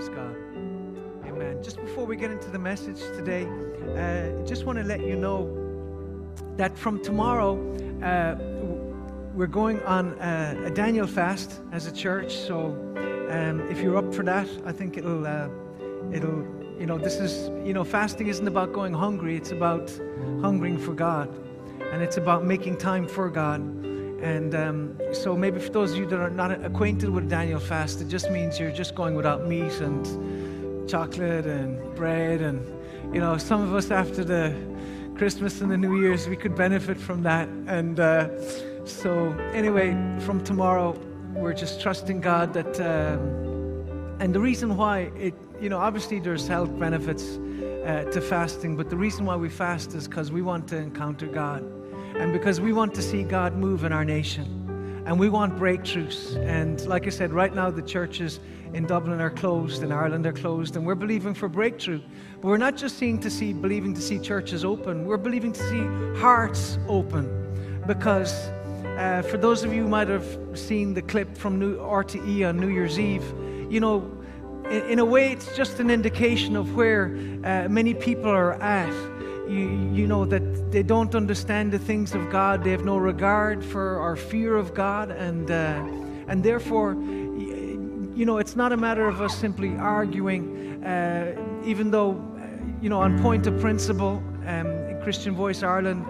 Praise God. Amen. Just before we get into the message today, uh, just want to let you know that from tomorrow, uh, we're going on a, a, Daniel fast as a church. So um, if you're up for that, I think it'll, uh, it'll, you know, this is, you know, fasting isn't about going hungry. It's about hungering for God, and it's about making time for God. And um, so maybe for those of you that are not acquainted with Daniel fast, it just means you're just going without meat and chocolate and bread. And, you know, some of us after the Christmas and the New Year's, we could benefit from that. And uh, so, anyway, from tomorrow, we're just trusting God that. Um, and the reason why it, you know, obviously there's health benefits uh, to fasting, but the reason why we fast is because we want to encounter God and because we want to see God move in our nation. And we want breakthroughs. And like I said, right now the churches in Dublin are closed, in Ireland are closed, and we're believing for breakthrough. But we're not just seeing to see, believing to see churches open, we're believing to see hearts open. Because uh, for those of you who might have seen the clip from New RTE on New Year's Eve, you know, in, in a way, it's just an indication of where uh, many people are at you, you know, that they don't understand the things of God. They have no regard for our fear of God. And, uh, and therefore, you know, it's not a matter of us simply arguing, uh, even though, you know, on point of principle, um, Christian Voice Ireland,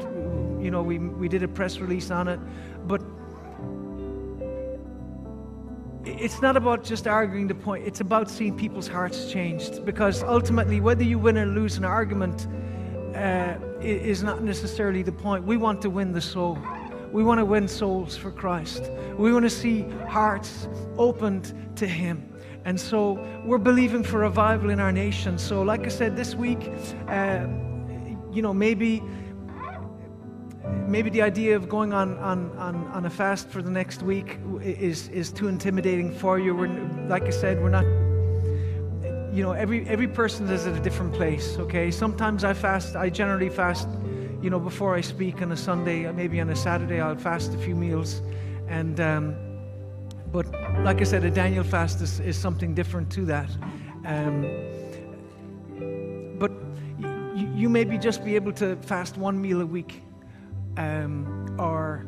you know, we, we did a press release on it. But it's not about just arguing the point, it's about seeing people's hearts changed. Because ultimately, whether you win or lose an argument, uh, is not necessarily the point. We want to win the soul. We want to win souls for Christ. We want to see hearts opened to Him. And so we're believing for revival in our nation. So, like I said, this week, uh, you know, maybe maybe the idea of going on, on, on, on a fast for the next week is, is too intimidating for you. We're, like I said, we're not you know, every, every person is at a different place, okay? Sometimes I fast, I generally fast, you know, before I speak on a Sunday, maybe on a Saturday, I'll fast a few meals. And, um, but like I said, a Daniel fast is, is something different to that. Um, but you, you maybe just be able to fast one meal a week, um, or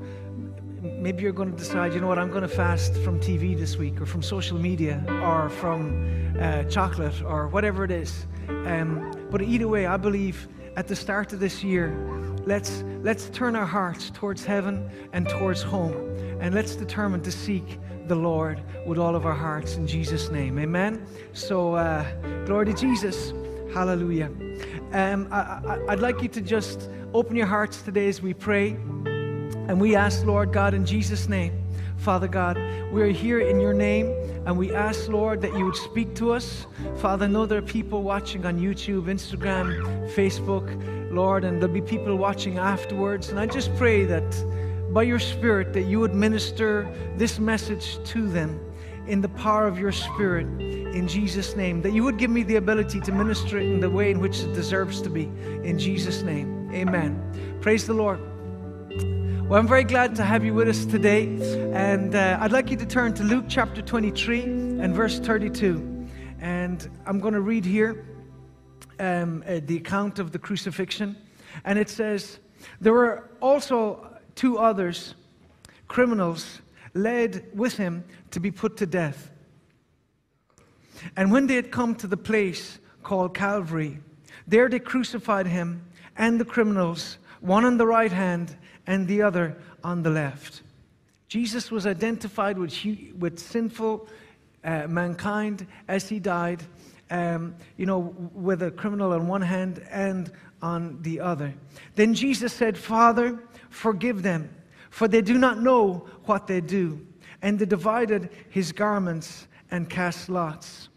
maybe you're going to decide, you know what, I'm going to fast from TV this week, or from social media, or from uh, chocolate, or whatever it is. Um, but either way, I believe at the start of this year, let's, let's turn our hearts towards heaven and towards home. And let's determine to seek the Lord with all of our hearts in Jesus' name. Amen. So, uh, glory to Jesus. Hallelujah. Um, I, would like you to just open your hearts today as we pray. And we ask, Lord God, in Jesus' name, Father God, we are here in your name, and we ask, Lord, that you would speak to us. Father, I know there are people watching on YouTube, Instagram, Facebook, Lord, and there'll be people watching afterwards. And I just pray that by your Spirit, that you would minister this message to them in the power of your Spirit in Jesus' name. That you would give me the ability to minister it in the way in which it deserves to be. In Jesus' name. Amen. Praise the Lord. Well, I'm very glad to have you with us today. And uh, I'd like you to turn to Luke chapter 23 and verse 32. And I'm going to read here um, uh, the account of the crucifixion. And it says, There were also two others, criminals, led with him to be put to death. And when they had come to the place called Calvary, there they crucified him and the criminals, one on the right hand and the other on the left. Jesus was identified with, with sinful uh, mankind as he died, um, you know, with a criminal on one hand and on the other. Then Jesus said, Father, forgive them, for they do not know what they do. And they divided his garments and cast lots.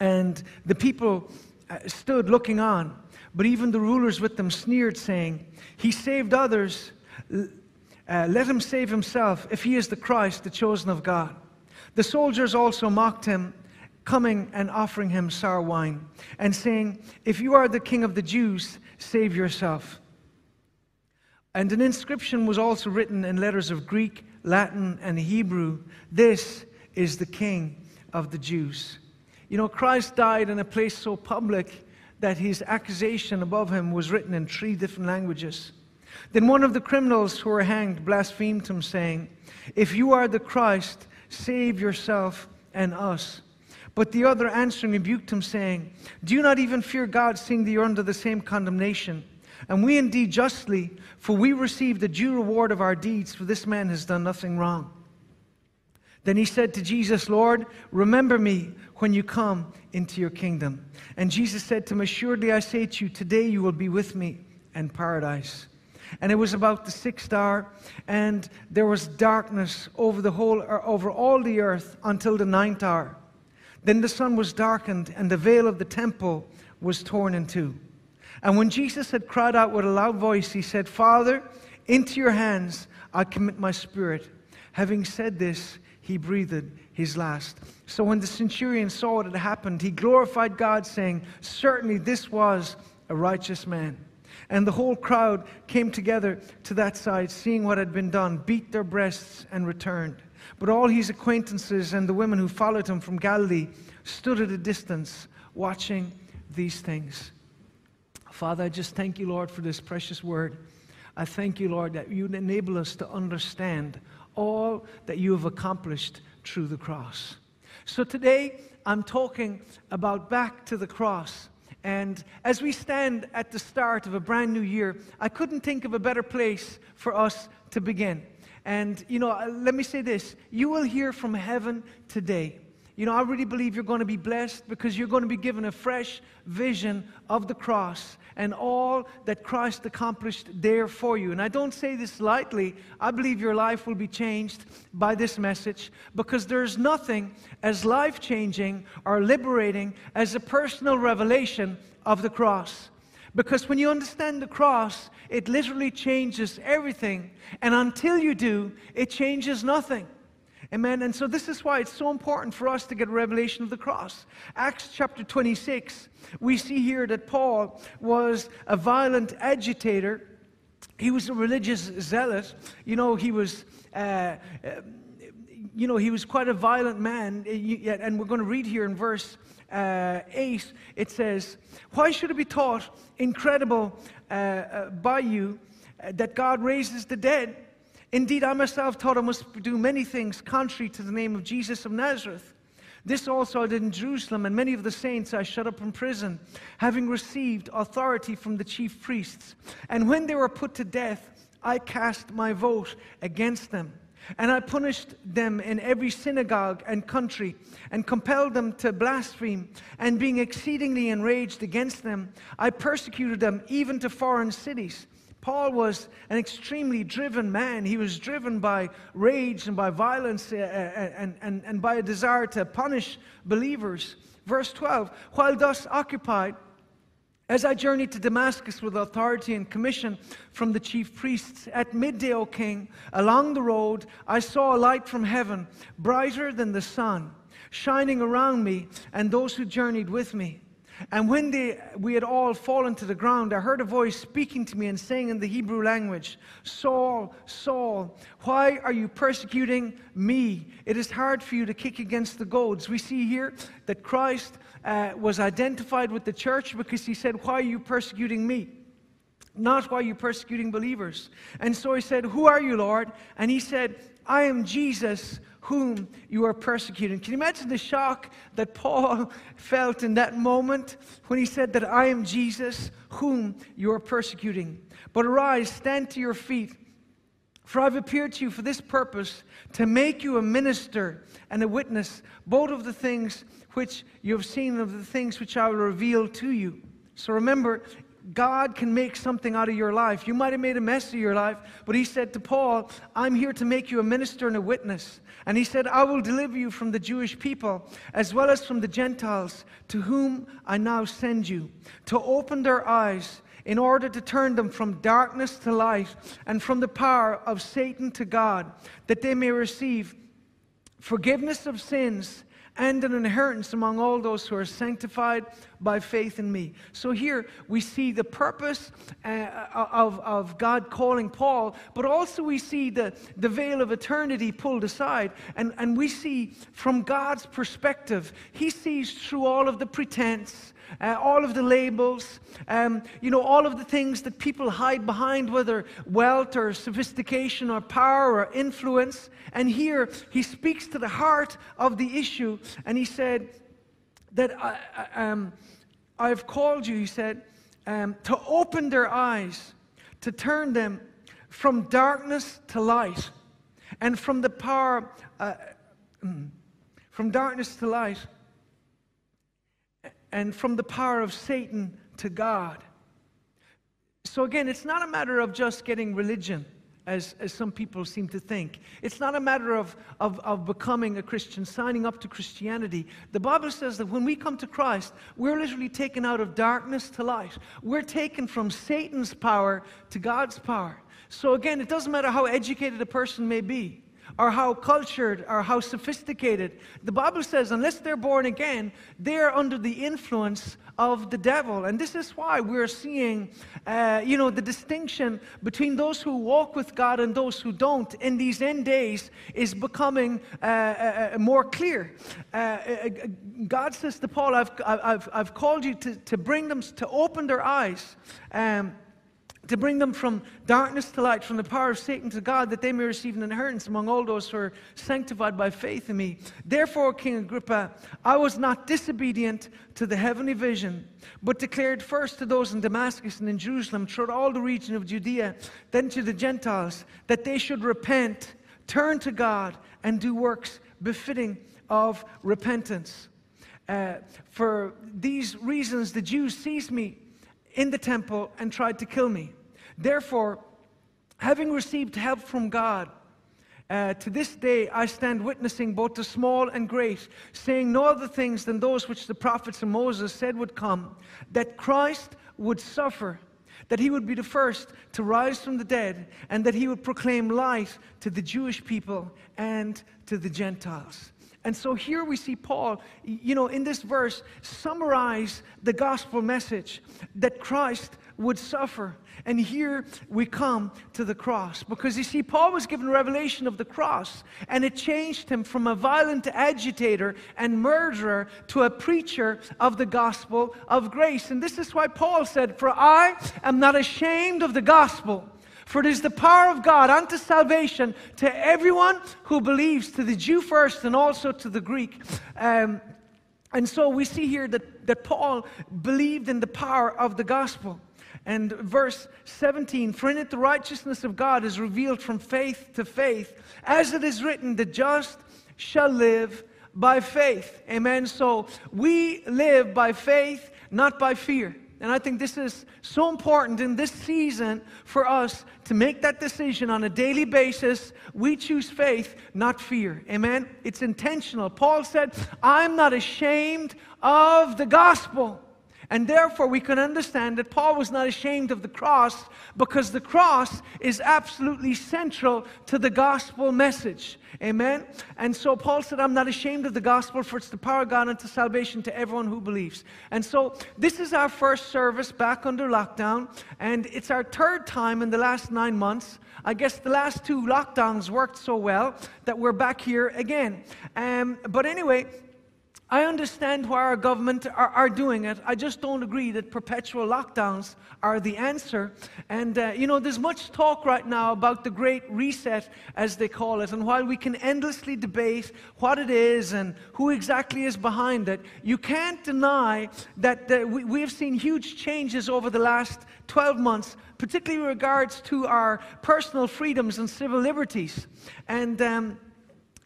And the people uh, stood looking on, but even the rulers with them sneered, saying, he saved others. Uh, let him save himself if he is the Christ, the chosen of God. The soldiers also mocked him, coming and offering him sour wine, and saying, If you are the king of the Jews, save yourself. And an inscription was also written in letters of Greek, Latin, and Hebrew This is the king of the Jews. You know, Christ died in a place so public that his accusation above him was written in three different languages. Then one of the criminals who were hanged blasphemed him, saying, If you are the Christ, save yourself and us. But the other answering rebuked him, saying, Do you not even fear God, seeing that you're under the same condemnation? And we indeed justly, for we receive the due reward of our deeds, for this man has done nothing wrong. Then he said to Jesus, Lord, remember me when you come into your kingdom. And Jesus said to him, Assuredly I say to you, today you will be with me in paradise. And it was about the sixth hour, and there was darkness over the whole, er, over all the earth until the ninth hour. Then the sun was darkened, and the veil of the temple was torn in two. And when Jesus had cried out with a loud voice, he said, Father, into your hands I commit my spirit. Having said this, he breathed his last. So when the centurion saw what had happened, he glorified God, saying, Certainly this was a righteous man. And the whole crowd came together to that side, seeing what had been done, beat their breasts, and returned. But all his acquaintances and the women who followed him from Galilee stood at a distance, watching these things. Father, I just thank you, Lord, for this precious word. I thank you, Lord, that you enable us to understand all that you have accomplished through the cross. So today, I'm talking about back to the cross. And as we stand at the start of a brand new year, I couldn't think of a better place for us to begin. And, you know, let me say this you will hear from heaven today. You know, I really believe you're going to be blessed because you're going to be given a fresh vision of the cross and all that Christ accomplished there for you. And I don't say this lightly. I believe your life will be changed by this message because there's nothing as life changing or liberating as a personal revelation of the cross. Because when you understand the cross, it literally changes everything. And until you do, it changes nothing. Amen. And so this is why it's so important for us to get a revelation of the cross. Acts chapter 26, we see here that Paul was a violent agitator. He was a religious zealot. You know, he was. Uh, you know, he was quite a violent man. And we're going to read here in verse uh, 8, it says, Why should it be taught incredible uh, uh by you uh, that God raises the dead? Indeed, I myself thought I must do many things contrary to the name of Jesus of Nazareth. This also I did in Jerusalem, and many of the saints I shut up in prison, having received authority from the chief priests. And when they were put to death, I cast my vote against them. And I punished them in every synagogue and country, and compelled them to blaspheme. And being exceedingly enraged against them, I persecuted them even to foreign cities. Paul was an extremely driven man. He was driven by rage and by violence uh, uh, and, and, and by a desire to punish believers. Verse 12 While thus occupied, as I journeyed to Damascus with authority and commission from the chief priests, at midday, O king, along the road, I saw a light from heaven, brighter than the sun, shining around me and those who journeyed with me. And when they, we had all fallen to the ground, I heard a voice speaking to me and saying in the Hebrew language, Saul, Saul, why are you persecuting me? It is hard for you to kick against the goads. We see here that Christ uh, was identified with the church because he said, Why are you persecuting me? Not why are you persecuting believers. And so he said, Who are you, Lord? And he said, I am Jesus whom you are persecuting. Can you imagine the shock that Paul felt in that moment when he said that I am Jesus whom you are persecuting? But arise, stand to your feet, for I've appeared to you for this purpose, to make you a minister and a witness, both of the things which you have seen and of the things which I will reveal to you. So remember, God can make something out of your life. You might have made a mess of your life, but he said to Paul, I'm here to make you a minister and a witness. And he said, I will deliver you from the Jewish people as well as from the Gentiles to whom I now send you, to open their eyes in order to turn them from darkness to light and from the power of Satan to God, that they may receive forgiveness of sins and an inheritance among all those who are sanctified by faith in me. So here we see the purpose uh, of, of God calling Paul, but also we see the, the veil of eternity pulled aside. And, and we see from God's perspective, He sees through all of the pretense uh, all of the labels, um, you know, all of the things that people hide behind, whether wealth or sophistication or power or influence. And here he speaks to the heart of the issue, and he said that I, um, I've called you, he said, um, to open their eyes, to turn them from darkness to light, and from the power, uh, mm, from darkness to light and from the power of Satan to God. So, again, it's not a matter of just getting religion, as, as some people seem to think. It's not a matter of, of, of becoming a Christian, signing up to Christianity. The Bible says that when we come to Christ, we're literally taken out of darkness to light. We're taken from Satan's power to God's power. So, again, it doesn't matter how educated a person may be or how cultured or how sophisticated. The Bible says, unless they're born again, they're under the influence of the devil. And this is why we're seeing, uh, you know, the distinction between those who walk with God and those who don't in these end days is becoming uh, uh, uh more clear. Uh, uh, God says to Paul, I've, I've, I've called you to, to bring them, to open their eyes. Um, to bring them from darkness to light, from the power of Satan to God, that they may receive an inheritance among all those who are sanctified by faith in me. Therefore, King Agrippa, I was not disobedient to the heavenly vision, but declared first to those in Damascus and in Jerusalem, throughout all the region of Judea, then to the Gentiles, that they should repent, turn to God, and do works befitting of repentance. Uh, for these reasons, the Jews seized me in the temple and tried to kill me. Therefore, having received help from God, uh, to this day I stand witnessing both the small and great, saying no other things than those which the prophets and Moses said would come, that Christ would suffer, that he would be the first to rise from the dead, and that he would proclaim light to the Jewish people and to the Gentiles. And so here we see Paul, you know, in this verse, summarize the gospel message that Christ would suffer. And here we come to the cross. Because you see, Paul was given revelation of the cross, and it changed him from a violent agitator and murderer to a preacher of the gospel of grace. And this is why Paul said, For I am not ashamed of the gospel. For it is the power of God unto salvation to everyone who believes, to the Jew first and also to the Greek. Um, and so we see here that, that Paul believed in the power of the gospel. And verse 17, for in it the righteousness of God is revealed from faith to faith, as it is written, the just shall live by faith. Amen. So we live by faith, not by fear. And I think this is so important in this season for us to make that decision on a daily basis. We choose faith, not fear. Amen? It's intentional. Paul said, I'm not ashamed of the gospel. And therefore, we can understand that Paul was not ashamed of the cross because the cross is absolutely central to the gospel message. Amen? And so Paul said, I'm not ashamed of the gospel, for it's the power of God unto salvation to everyone who believes. And so this is our first service back under lockdown, and it's our third time in the last nine months. I guess the last two lockdowns worked so well that we're back here again. Um, but anyway, I understand why our government are, are, doing it. I just don't agree that perpetual lockdowns are the answer. And, uh, you know, there's much talk right now about the Great Reset, as they call it. And while we can endlessly debate what it is and who exactly is behind it, you can't deny that uh, we, we have seen huge changes over the last 12 months, particularly in regards to our personal freedoms and civil liberties. And, um,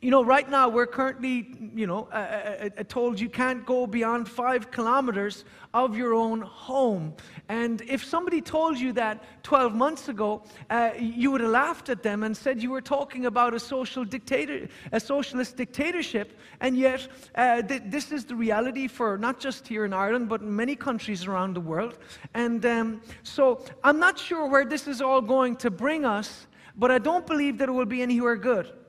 you know, right now we're currently, you know, uh, uh, told you can't go beyond five kilometers of your own home. And if somebody told you that 12 months ago, uh, you would have laughed at them and said you were talking about a social dictator, a socialist dictatorship. And yet, uh, th- this is the reality for not just here in Ireland, but many countries around the world. And um, so I'm not sure where this is all going to bring us, but I don't believe that it will be anywhere good.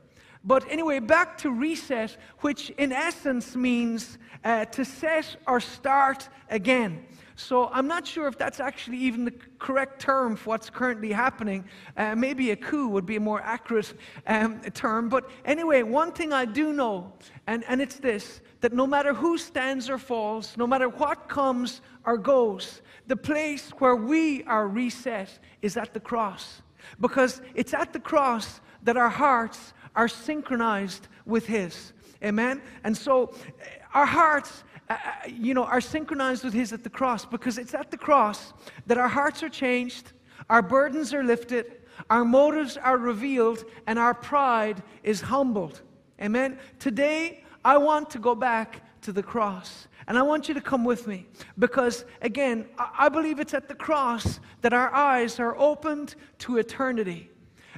But anyway, back to reset, which in essence means uh, to set or start again. So I'm not sure if that's actually even the correct term for what's currently happening. Uh, maybe a coup would be a more accurate um, term. But anyway, one thing I do know, and, and it's this that no matter who stands or falls, no matter what comes or goes, the place where we are reset is at the cross. Because it's at the cross that our hearts are synchronized with His. Amen? And so our hearts uh, you know, are synchronized with His at the cross because it's at the cross that our hearts are changed, our burdens are lifted, our motives are revealed, and our pride is humbled. Amen. Today, I want to go back to the cross. And I want you to come with me because, again, I believe it's at the cross that our eyes are opened to eternity.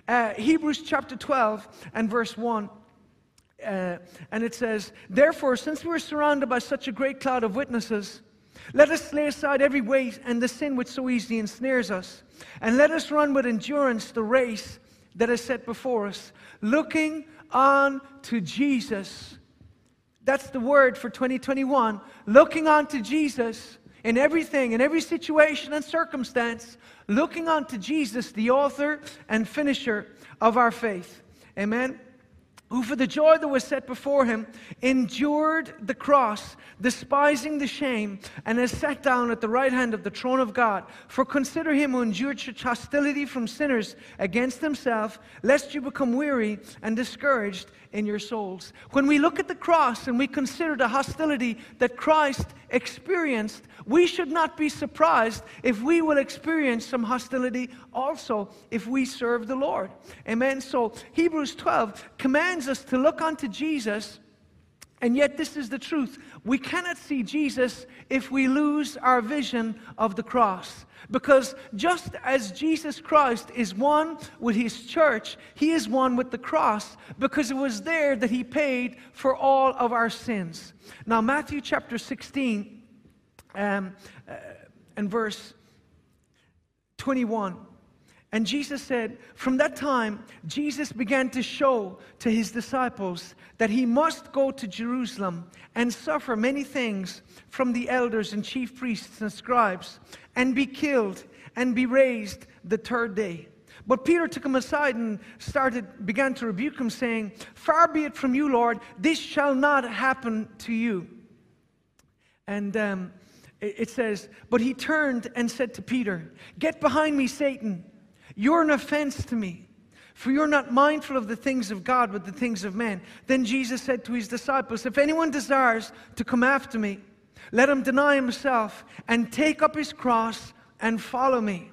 Uh, Hebrews chapter 12 and verse 1 uh, and it says, Therefore, since we are surrounded by such a great cloud of witnesses, let us lay aside every weight and the sin which so easily ensnares us, and let us run with endurance the race that is set before us, looking on to Jesus. That's the word for 2021. Looking on to Jesus in everything, in every situation and circumstance, looking unto Jesus, the author and finisher of our faith. Amen who for the joy that was set before him endured the cross, despising the shame, and has sat down at the right hand of the throne of God. For consider him who endured such hostility from sinners against himself, lest you become weary and discouraged in your souls. When we look at the cross and we consider the hostility that Christ experienced, we should not be surprised if we will experience some hostility also if we serve the Lord. Amen. So Hebrews 12 commands us to look unto Jesus. And yet, this is the truth. We cannot see Jesus if we lose our vision of the cross. Because just as Jesus Christ is one with his church, he is one with the cross because it was there that he paid for all of our sins. Now, Matthew chapter 16 um, uh, and verse 21. And Jesus said, From that time, Jesus began to show to his disciples that he must go to Jerusalem and suffer many things from the elders and chief priests and scribes, and be killed and be raised the third day. But Peter took him aside and started, began to rebuke him, saying, Far be it from you, Lord, this shall not happen to you. And um, it says, But he turned and said to Peter, Get behind me, Satan. You're an offense to me, for you're not mindful of the things of God, but the things of men. Then Jesus said to his disciples, If anyone desires to come after me, let him deny himself and take up his cross and follow me.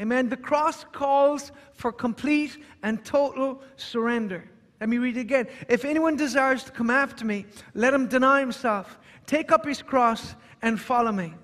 Amen. The cross calls for complete and total surrender. Let me read it again. If anyone desires to come after me, let him deny himself, take up his cross, and follow me.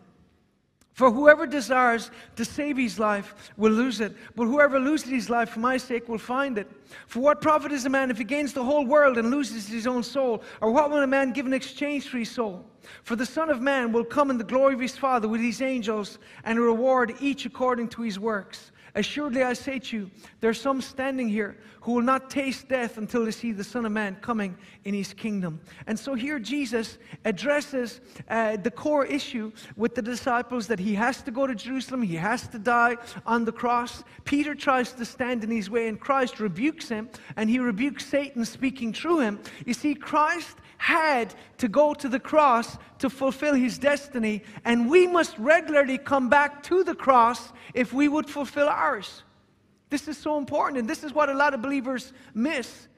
For whoever desires to save his life will lose it, but whoever loses his life for my sake will find it. For what profit is a man if he gains the whole world and loses his own soul? Or what will a man give in exchange for his soul? For the Son of Man will come in the glory of his Father with his angels and reward each according to his works. Assuredly, I say to you, there are some standing here who will not taste death until they see the Son of Man coming in his kingdom. And so here Jesus addresses uh, the core issue with the disciples that he has to go to Jerusalem, he has to die on the cross. Peter tries to stand in his way, and Christ rebukes him, and he rebukes Satan speaking through him. You see, Christ had to go to the cross to fulfill his destiny, and we must regularly come back to the cross if we would fulfill ours. This is so important, and this is what a lot of believers miss.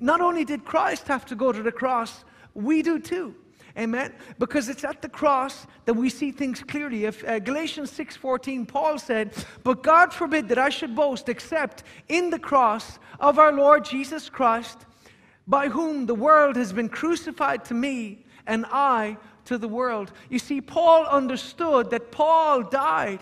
Not only did Christ have to go to the cross, we do too. Amen. Because it's at the cross that we see things clearly. If uh, Galatians 6:14 Paul said, "But God forbid that I should boast except in the cross of our Lord Jesus Christ, by whom the world has been crucified to me and I to the world. You see, Paul understood that Paul died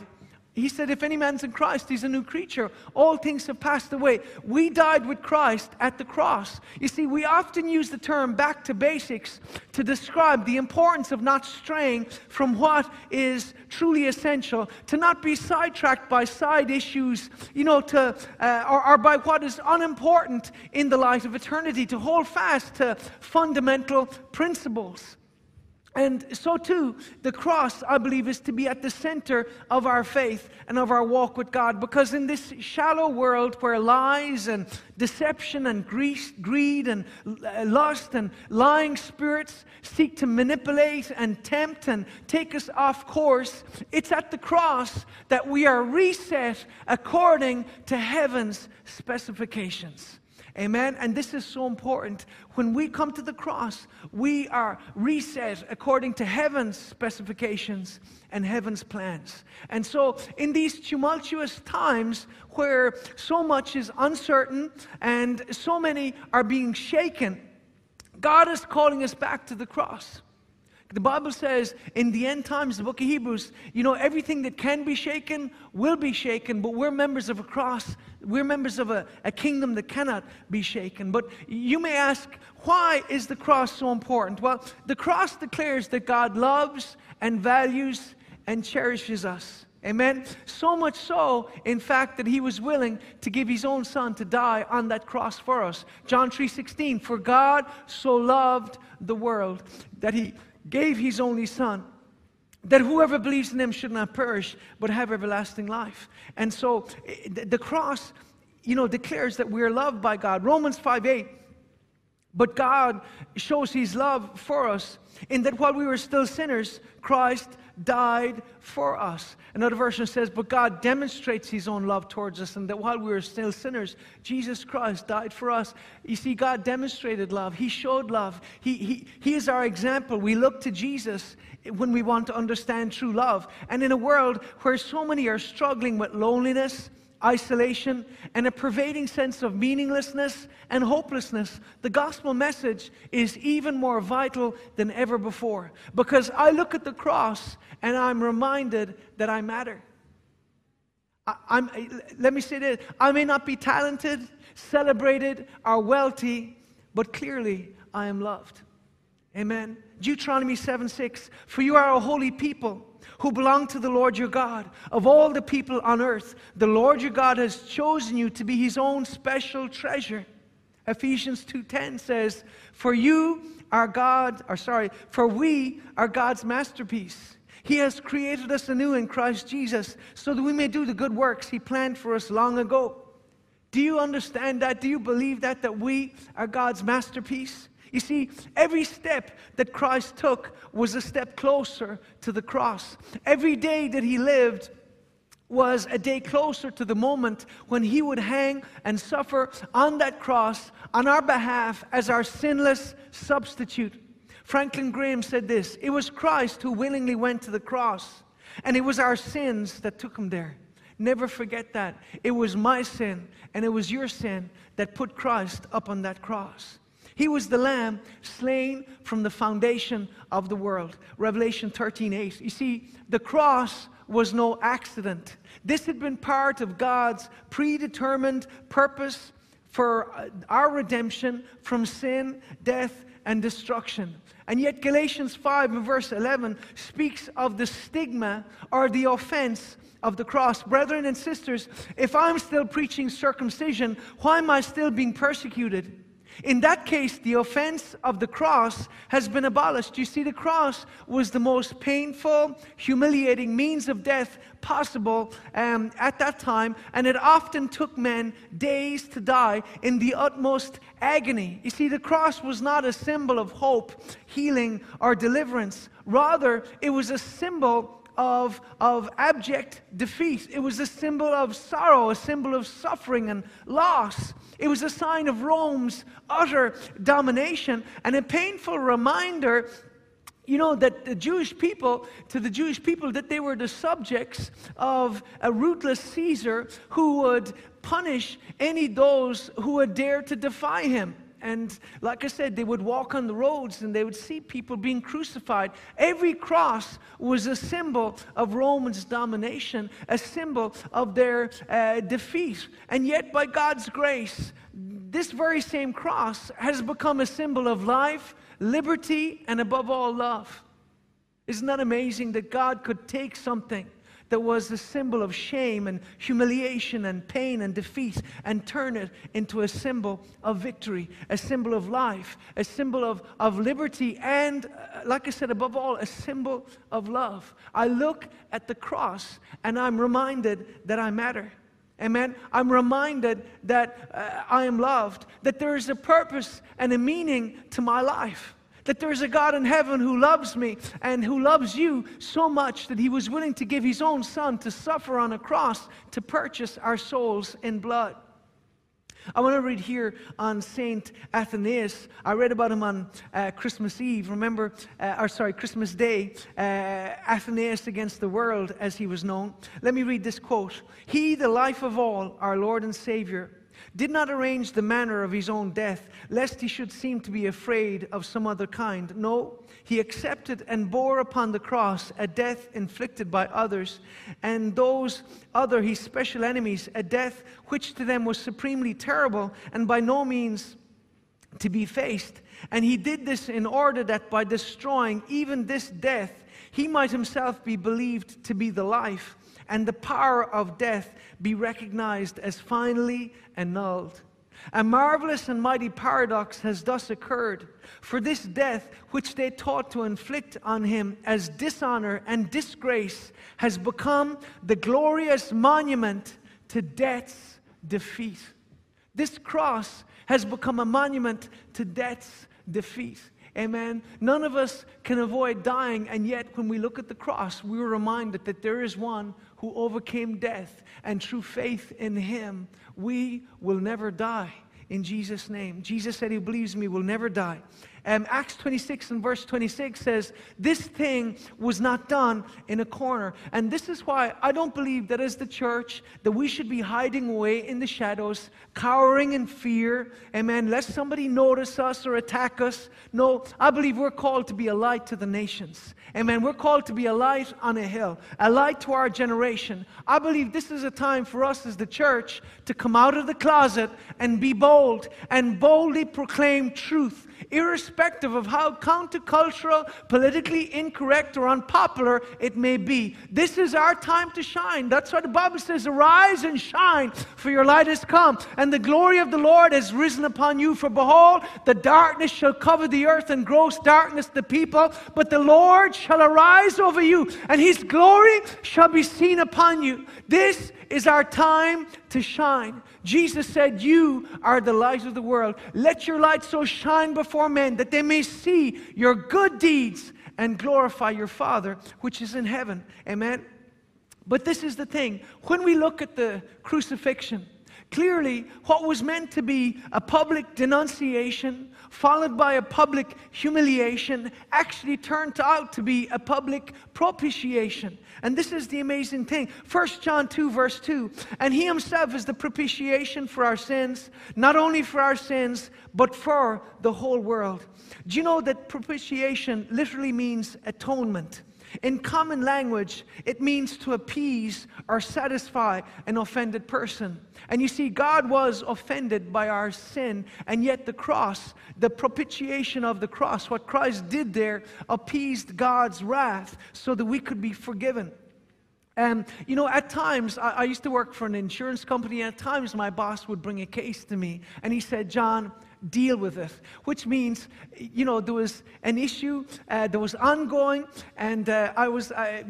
He said, If any man's in Christ, he's a new creature. All things have passed away. We died with Christ at the cross. You see, we often use the term back to basics to describe the importance of not straying from what is truly essential, to not be sidetracked by side issues, you know, to, uh, or, or by what is unimportant in the light of eternity, to hold fast to fundamental principles. And so, too, the cross, I believe, is to be at the center of our faith and of our walk with God. Because in this shallow world where lies and deception and greed and lust and lying spirits seek to manipulate and tempt and take us off course, it's at the cross that we are reset according to heaven's specifications. Amen. And this is so important. When we come to the cross, we are reset according to heaven's specifications and heaven's plans. And so, in these tumultuous times where so much is uncertain and so many are being shaken, God is calling us back to the cross. The Bible says in the end times, the book of Hebrews, you know, everything that can be shaken will be shaken, but we're members of a cross. We're members of a, a kingdom that cannot be shaken. But you may ask, why is the cross so important? Well, the cross declares that God loves and values and cherishes us. Amen. So much so, in fact, that he was willing to give his own son to die on that cross for us. John 3:16, for God so loved the world that he gave his only son that whoever believes in him should not perish but have everlasting life. And so eh, the cross you know declares that we're loved by god. Romans 5 8 but god shows his love for us in that while we were still sinners christ died for us. Another version says, But God demonstrates his own love towards us, and that while we were still sinners, Jesus Christ died for us. You see, God demonstrated love. He showed love. He, he, he is our example. We look to Jesus when we want to understand true love. And in a world where so many are struggling with loneliness, isolation, and a pervading sense of meaninglessness and hopelessness, the gospel message is even more vital than ever before. Because I look at the cross and I'm reminded that I matter. I, let me say this I may not be talented, celebrated, or wealthy, but clearly I am loved. Amen. Deuteronomy 7 6 For you are a holy people who belong to the Lord your God. Of all the people on earth, the Lord your God has chosen you to be his own special treasure. Ephesians 2:10 says, "For you are God, or sorry, for we are God's masterpiece. He has created us anew in Christ Jesus so that we may do the good works he planned for us long ago." Do you understand that? Do you believe that that we are God's masterpiece? You see, every step that Christ took was a step closer to the cross. Every day that he lived was a day closer to the moment when he would hang and suffer on that cross on our behalf as our sinless substitute. Franklin Graham said this It was Christ who willingly went to the cross, and it was our sins that took him there. Never forget that. It was my sin and it was your sin that put Christ up on that cross. He was the lamb slain from the foundation of the world. Revelation 13 8. You see, the cross was no accident. This had been part of God's predetermined purpose for uh, our redemption from sin, death, and destruction. And yet, Galatians 5 and verse 11 speaks of the stigma or the offense of the cross. Brethren and sisters, if I'm still preaching circumcision, why am I still being persecuted? In that case, the offense of the cross has been abolished. You see, the cross was the most painful, humiliating means of death possible um, at that time, and it often took men days to die in the utmost agony. You see, the cross was not a symbol of hope, healing, or deliverance. Rather, it was a symbol of, of abject defeat. It was a symbol of sorrow, a symbol of suffering and loss. It was a sign of Rome's utter domination and a painful reminder you know that the jewish people to the jewish people that they were the subjects of a ruthless caesar who would punish any those who would dare to defy him And like I said, they would walk on the roads and they would see people being crucified. Every cross was a symbol of Romans' domination, a symbol of their uh, defeat. And yet, by God's grace, this very same cross has become a symbol of life, liberty, and above all, love. Isn't that amazing that God could take something that was a symbol of shame and humiliation and pain and defeat and turn it into a symbol of victory, a symbol of life, a symbol of, of liberty, and, uh, like I said, above all, a symbol of love. I look at the cross and I'm reminded that I matter. Amen. I'm reminded that uh, I am loved, that there is a purpose and a meaning to my life. That there is a God in heaven who loves me and who loves you so much that he was willing to give his own son to suffer on a cross to purchase our souls in blood. I want to read here on Saint Athanasius. I read about him on uh, Christmas Eve. Remember, uh, or sorry, Christmas Day, uh, against the world, as he was known. Let me read this quote He, the life of all, our Lord and Savior, did not arrange the manner of his own death, lest he should seem to be afraid of some other kind. No, he accepted and bore upon the cross a death inflicted by others, and those other his special enemies, a death which to them was supremely terrible and by no means to be faced. And he did this in order that by destroying even this death, he might himself be believed to be the life and the power of death be recognized as finally annulled. A marvelous and mighty paradox has thus occurred. For this death, which they taught to inflict on him as dishonor and disgrace, has become the glorious monument to death's defeat. This cross has become a monument to death's defeat. Amen. None of us can avoid dying, and yet when we look at the cross, we are reminded that there is one who overcame death, and through faith in him, we will never die. In Jesus' name. Jesus said, He believes me will never die. Um, Acts 26 and verse 26 says, This thing was not done in a corner. And this is why I don't believe that as the church that we should be hiding away in the shadows, cowering in fear, amen, lest somebody notice us or attack us. No, I believe we're called to be a light to the nations. Amen. We're called to be a light on a hill, a light to our generation. I believe this is a time for us as the church to come out of the closet and be bold and boldly proclaim truth irrespective of how countercultural, politically incorrect, or unpopular it may be. This is our time to shine. That's why the Bible says, Arise and shine, for your light has come, and the glory of the Lord has risen upon you. For behold, the darkness shall cover the earth, and gross darkness the people, but the Lord shall arise over you, and his glory shall be seen upon you. This is our time to shine. Jesus said, You are the light of the world. Let your light so shine before men that they may see your good deeds and glorify your Father which is in heaven. Amen. But this is the thing when we look at the crucifixion, clearly what was meant to be a public denunciation followed by a public humiliation actually turned out to be a public propitiation. And this is the amazing thing. 1 John 2, verse 2. And he himself is the propitiation for our sins, not only for our sins, but for the whole world. Do you know that propitiation literally means atonement? In common language, it means to appease or satisfy an offended person. And you see, God was offended by our sin, and yet the cross, the propitiation of the cross, what Christ did there, appeased God's wrath so that we could be forgiven. And, you know, at times, I, I used to work for an insurance company, and at times my boss would bring a case to me, and he said, John, deal with it, which means, you know, there was an issue uh, that was ongoing, and uh, I was, uh,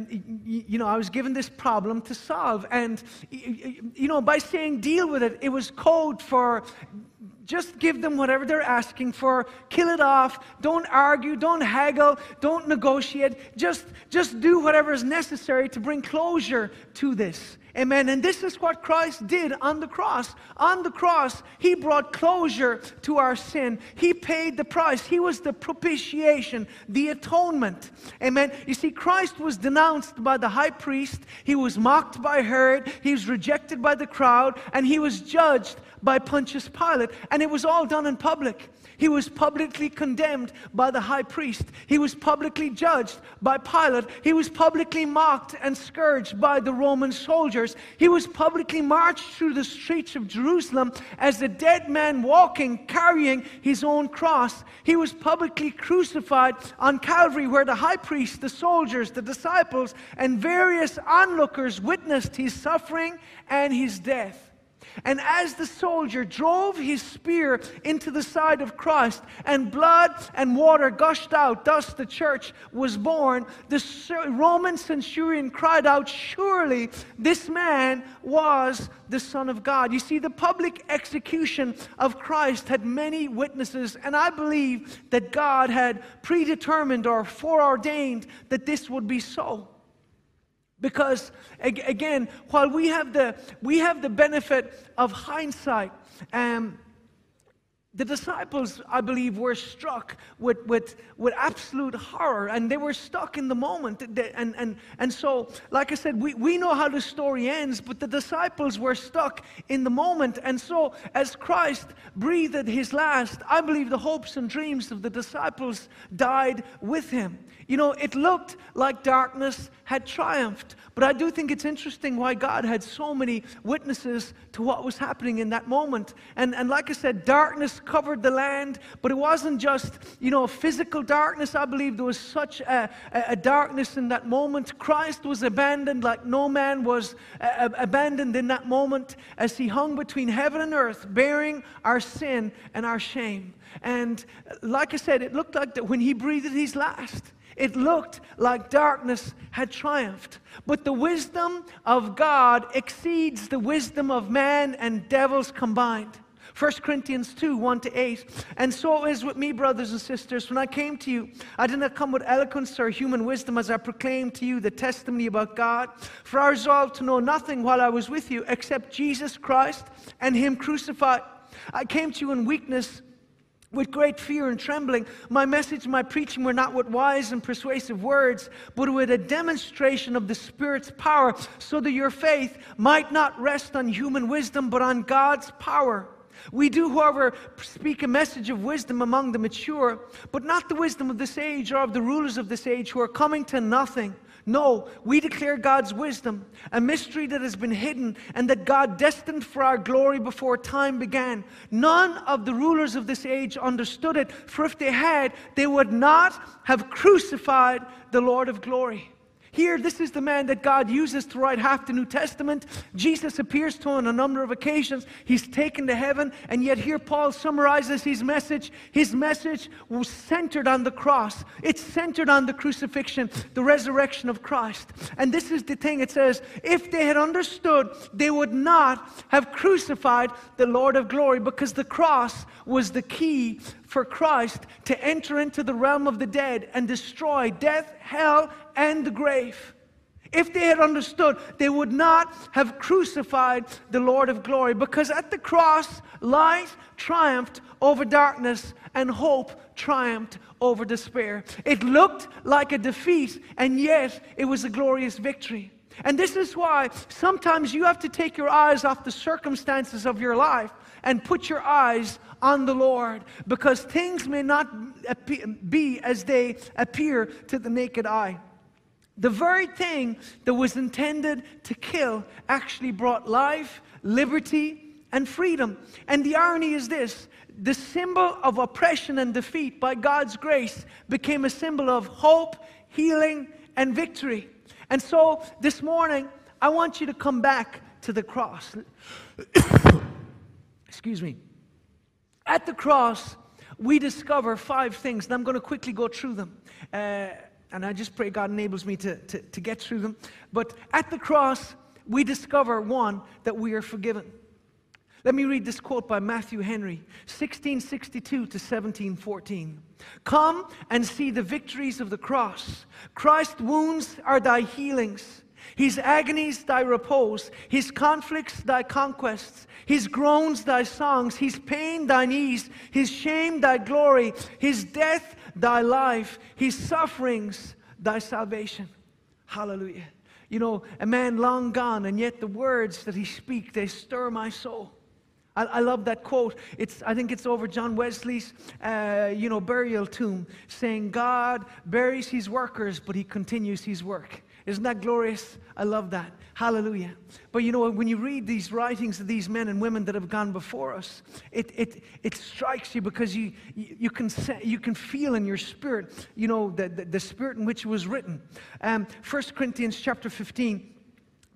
you know, I was given this problem to solve. And, you know, by saying deal with it, it was code for just give them whatever they're asking for. Kill it off. Don't argue. Don't haggle. Don't negotiate. Just, just do whatever is necessary to bring closure to this. Amen. And this is what Christ did on the cross. On the cross, He brought closure to our sin. He paid the price. He was the propitiation, the atonement. Amen. You see, Christ was denounced by the high priest. He was mocked by Herod. He was rejected by the crowd. And He was judged by Pontius Pilate. And it was all done in public. He was publicly condemned by the high priest. He was publicly judged by Pilate. He was publicly mocked and scourged by the Roman soldiers. He was publicly marched through the streets of Jerusalem as a dead man walking, carrying his own cross. He was publicly crucified on Calvary, where the high priest, the soldiers, the disciples, and various onlookers witnessed his suffering and his death. And as the soldier drove his spear into the side of Christ, and blood and water gushed out, thus the church was born, the Roman centurion cried out, Surely this man was the Son of God. You see, the public execution of Christ had many witnesses, and I believe that God had predetermined or foreordained that this would be so. Because again, while we have the, we have the benefit of hindsight, um, the disciples, I believe, were struck with, with, with absolute horror and they were stuck in the moment. And, and, and so, like I said, we, we know how the story ends, but the disciples were stuck in the moment. And so, as Christ breathed his last, I believe the hopes and dreams of the disciples died with him. You know, it looked like darkness had triumphed, but I do think it's interesting why God had so many witnesses to what was happening in that moment. And, and like I said, darkness covered the land, but it wasn't just, you know, physical darkness. I believe there was such a, a, darkness in that moment. Christ was abandoned like no man was uh, abandoned in that moment as he hung between heaven and earth, bearing our sin and our shame. And like I said, it looked like that when he breathed his last. It looked like darkness had triumphed. But the wisdom of God exceeds the wisdom of man and devils combined. 1 Corinthians 2 1 to 8. And so it is with me, brothers and sisters. When I came to you, I did not come with eloquence or human wisdom as I proclaimed to you the testimony about God. For I resolved to know nothing while I was with you except Jesus Christ and Him crucified. I came to you in weakness with great fear and trembling. My message, my preaching were not with wise and persuasive words, but with a demonstration of the Spirit's power, so that your faith might not rest on human wisdom, but on God's power. We do, however, speak a message of wisdom among the mature, but not the wisdom of this age or of the rulers of this age who are coming to nothing. No, we declare God's wisdom, a mystery that has been hidden and that God destined for our glory before time began. None of the rulers of this age understood it, for if they had, they would not have crucified the Lord of glory. Here, this is the man that God uses to write half the New Testament. Jesus appears to him on a number of occasions. He's taken to heaven, and yet here Paul summarizes his message. His message was centered on the cross, it's centered on the crucifixion, the resurrection of Christ. And this is the thing it says if they had understood, they would not have crucified the Lord of glory because the cross was the key for Christ to enter into the realm of the dead and destroy death, hell, and the grave. If they had understood, they would not have crucified the Lord of glory because at the cross, light triumphed over darkness and hope triumphed over despair. It looked like a defeat, and yet it was a glorious victory. And this is why sometimes you have to take your eyes off the circumstances of your life and put your eyes on the Lord because things may not be as they appear to the naked eye. The very thing that was intended to kill actually brought life, liberty, and freedom. And the irony is this the symbol of oppression and defeat by God's grace became a symbol of hope, healing, and victory. And so this morning, I want you to come back to the cross. Excuse me. At the cross, we discover five things, and I'm going to quickly go through them. Uh, and I just pray God enables me to, to, to get through them. But at the cross, we discover one, that we are forgiven. Let me read this quote by Matthew Henry, 1662 to 1714. Come and see the victories of the cross. Christ's wounds are thy healings. His agonies thy repose, his conflicts thy conquests, his groans thy songs, his pain thine ease, his shame thy glory, his death thy life, his sufferings thy salvation. Hallelujah. You know, a man long gone, and yet the words that he speaks, they stir my soul. I, I love that quote. It's, I think it's over John Wesley's, uh, you know, burial tomb, saying, God buries his workers, but he continues his work. Isn't that glorious? I love that. Hallelujah. But you know, when you read these writings of these men and women that have gone before us, it, it, it strikes you because you, you, can, you can feel in your spirit, you know, the, the, the spirit in which it was written. Um, 1 Corinthians chapter 15.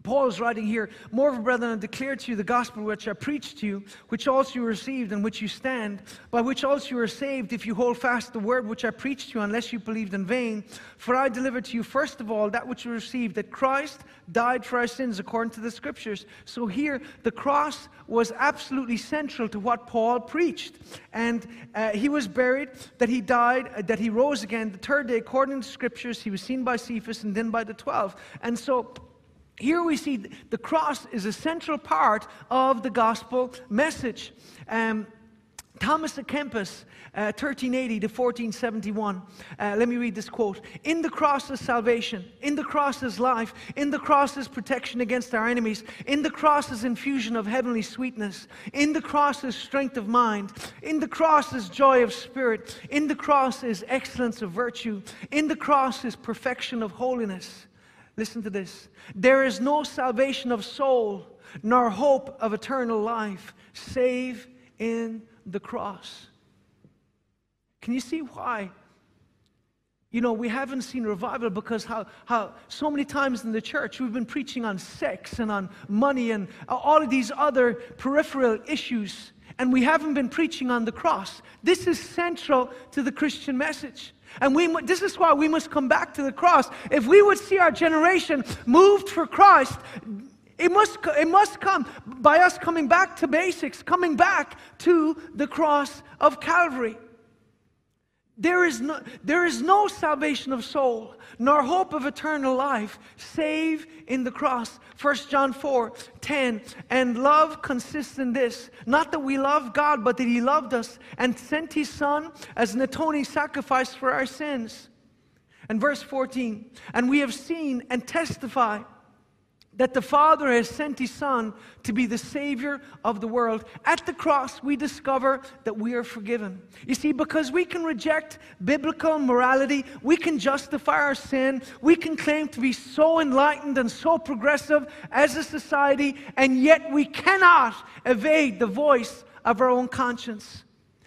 Paul is writing here, Moreover, brethren, I declare to you the gospel which I preached to you, which also you received, and which you stand, by which also you are saved, if you hold fast the word which I preached to you, unless you believed in vain. For I delivered to you, first of all, that which you received, that Christ died for our sins according to the scriptures. So here, the cross was absolutely central to what Paul preached. And uh, he was buried, that he died, uh, that he rose again the third day according to the scriptures. He was seen by Cephas and then by the twelve. And so, here we see the cross is a central part of the gospel message. Um, Thomas à Kempis, uh, 1380 to 1471. Uh, let me read this quote. In the cross is salvation. In the cross is life. In the cross is protection against our enemies. In the cross is infusion of heavenly sweetness. In the cross is strength of mind. In the cross is joy of spirit. In the cross is excellence of virtue. In the cross is perfection of holiness. Listen to this. There is no salvation of soul, nor hope of eternal life, save in the cross. Can you see why? You know, we haven't seen revival because how, how so many times in the church we've been preaching on sex and on money and all of these other peripheral issues, and we haven't been preaching on the cross. This is central to the Christian message. And we, this is why we must come back to the cross. If we would see our generation moved for Christ, it must, it must come by us coming back to basics, coming back to the cross of Calvary. There is, no, there is no salvation of soul, nor hope of eternal life, save in the cross. 1 John 4 10. And love consists in this not that we love God, but that He loved us and sent His Son as an atoning sacrifice for our sins. And verse 14. And we have seen and testify that the Father has sent His Son to be the Savior of the world. At the cross, we discover that we are forgiven. You see, because we can reject biblical morality, we can justify our sin, we can claim to be so enlightened and so progressive as a society, and yet we cannot evade the voice of our own conscience.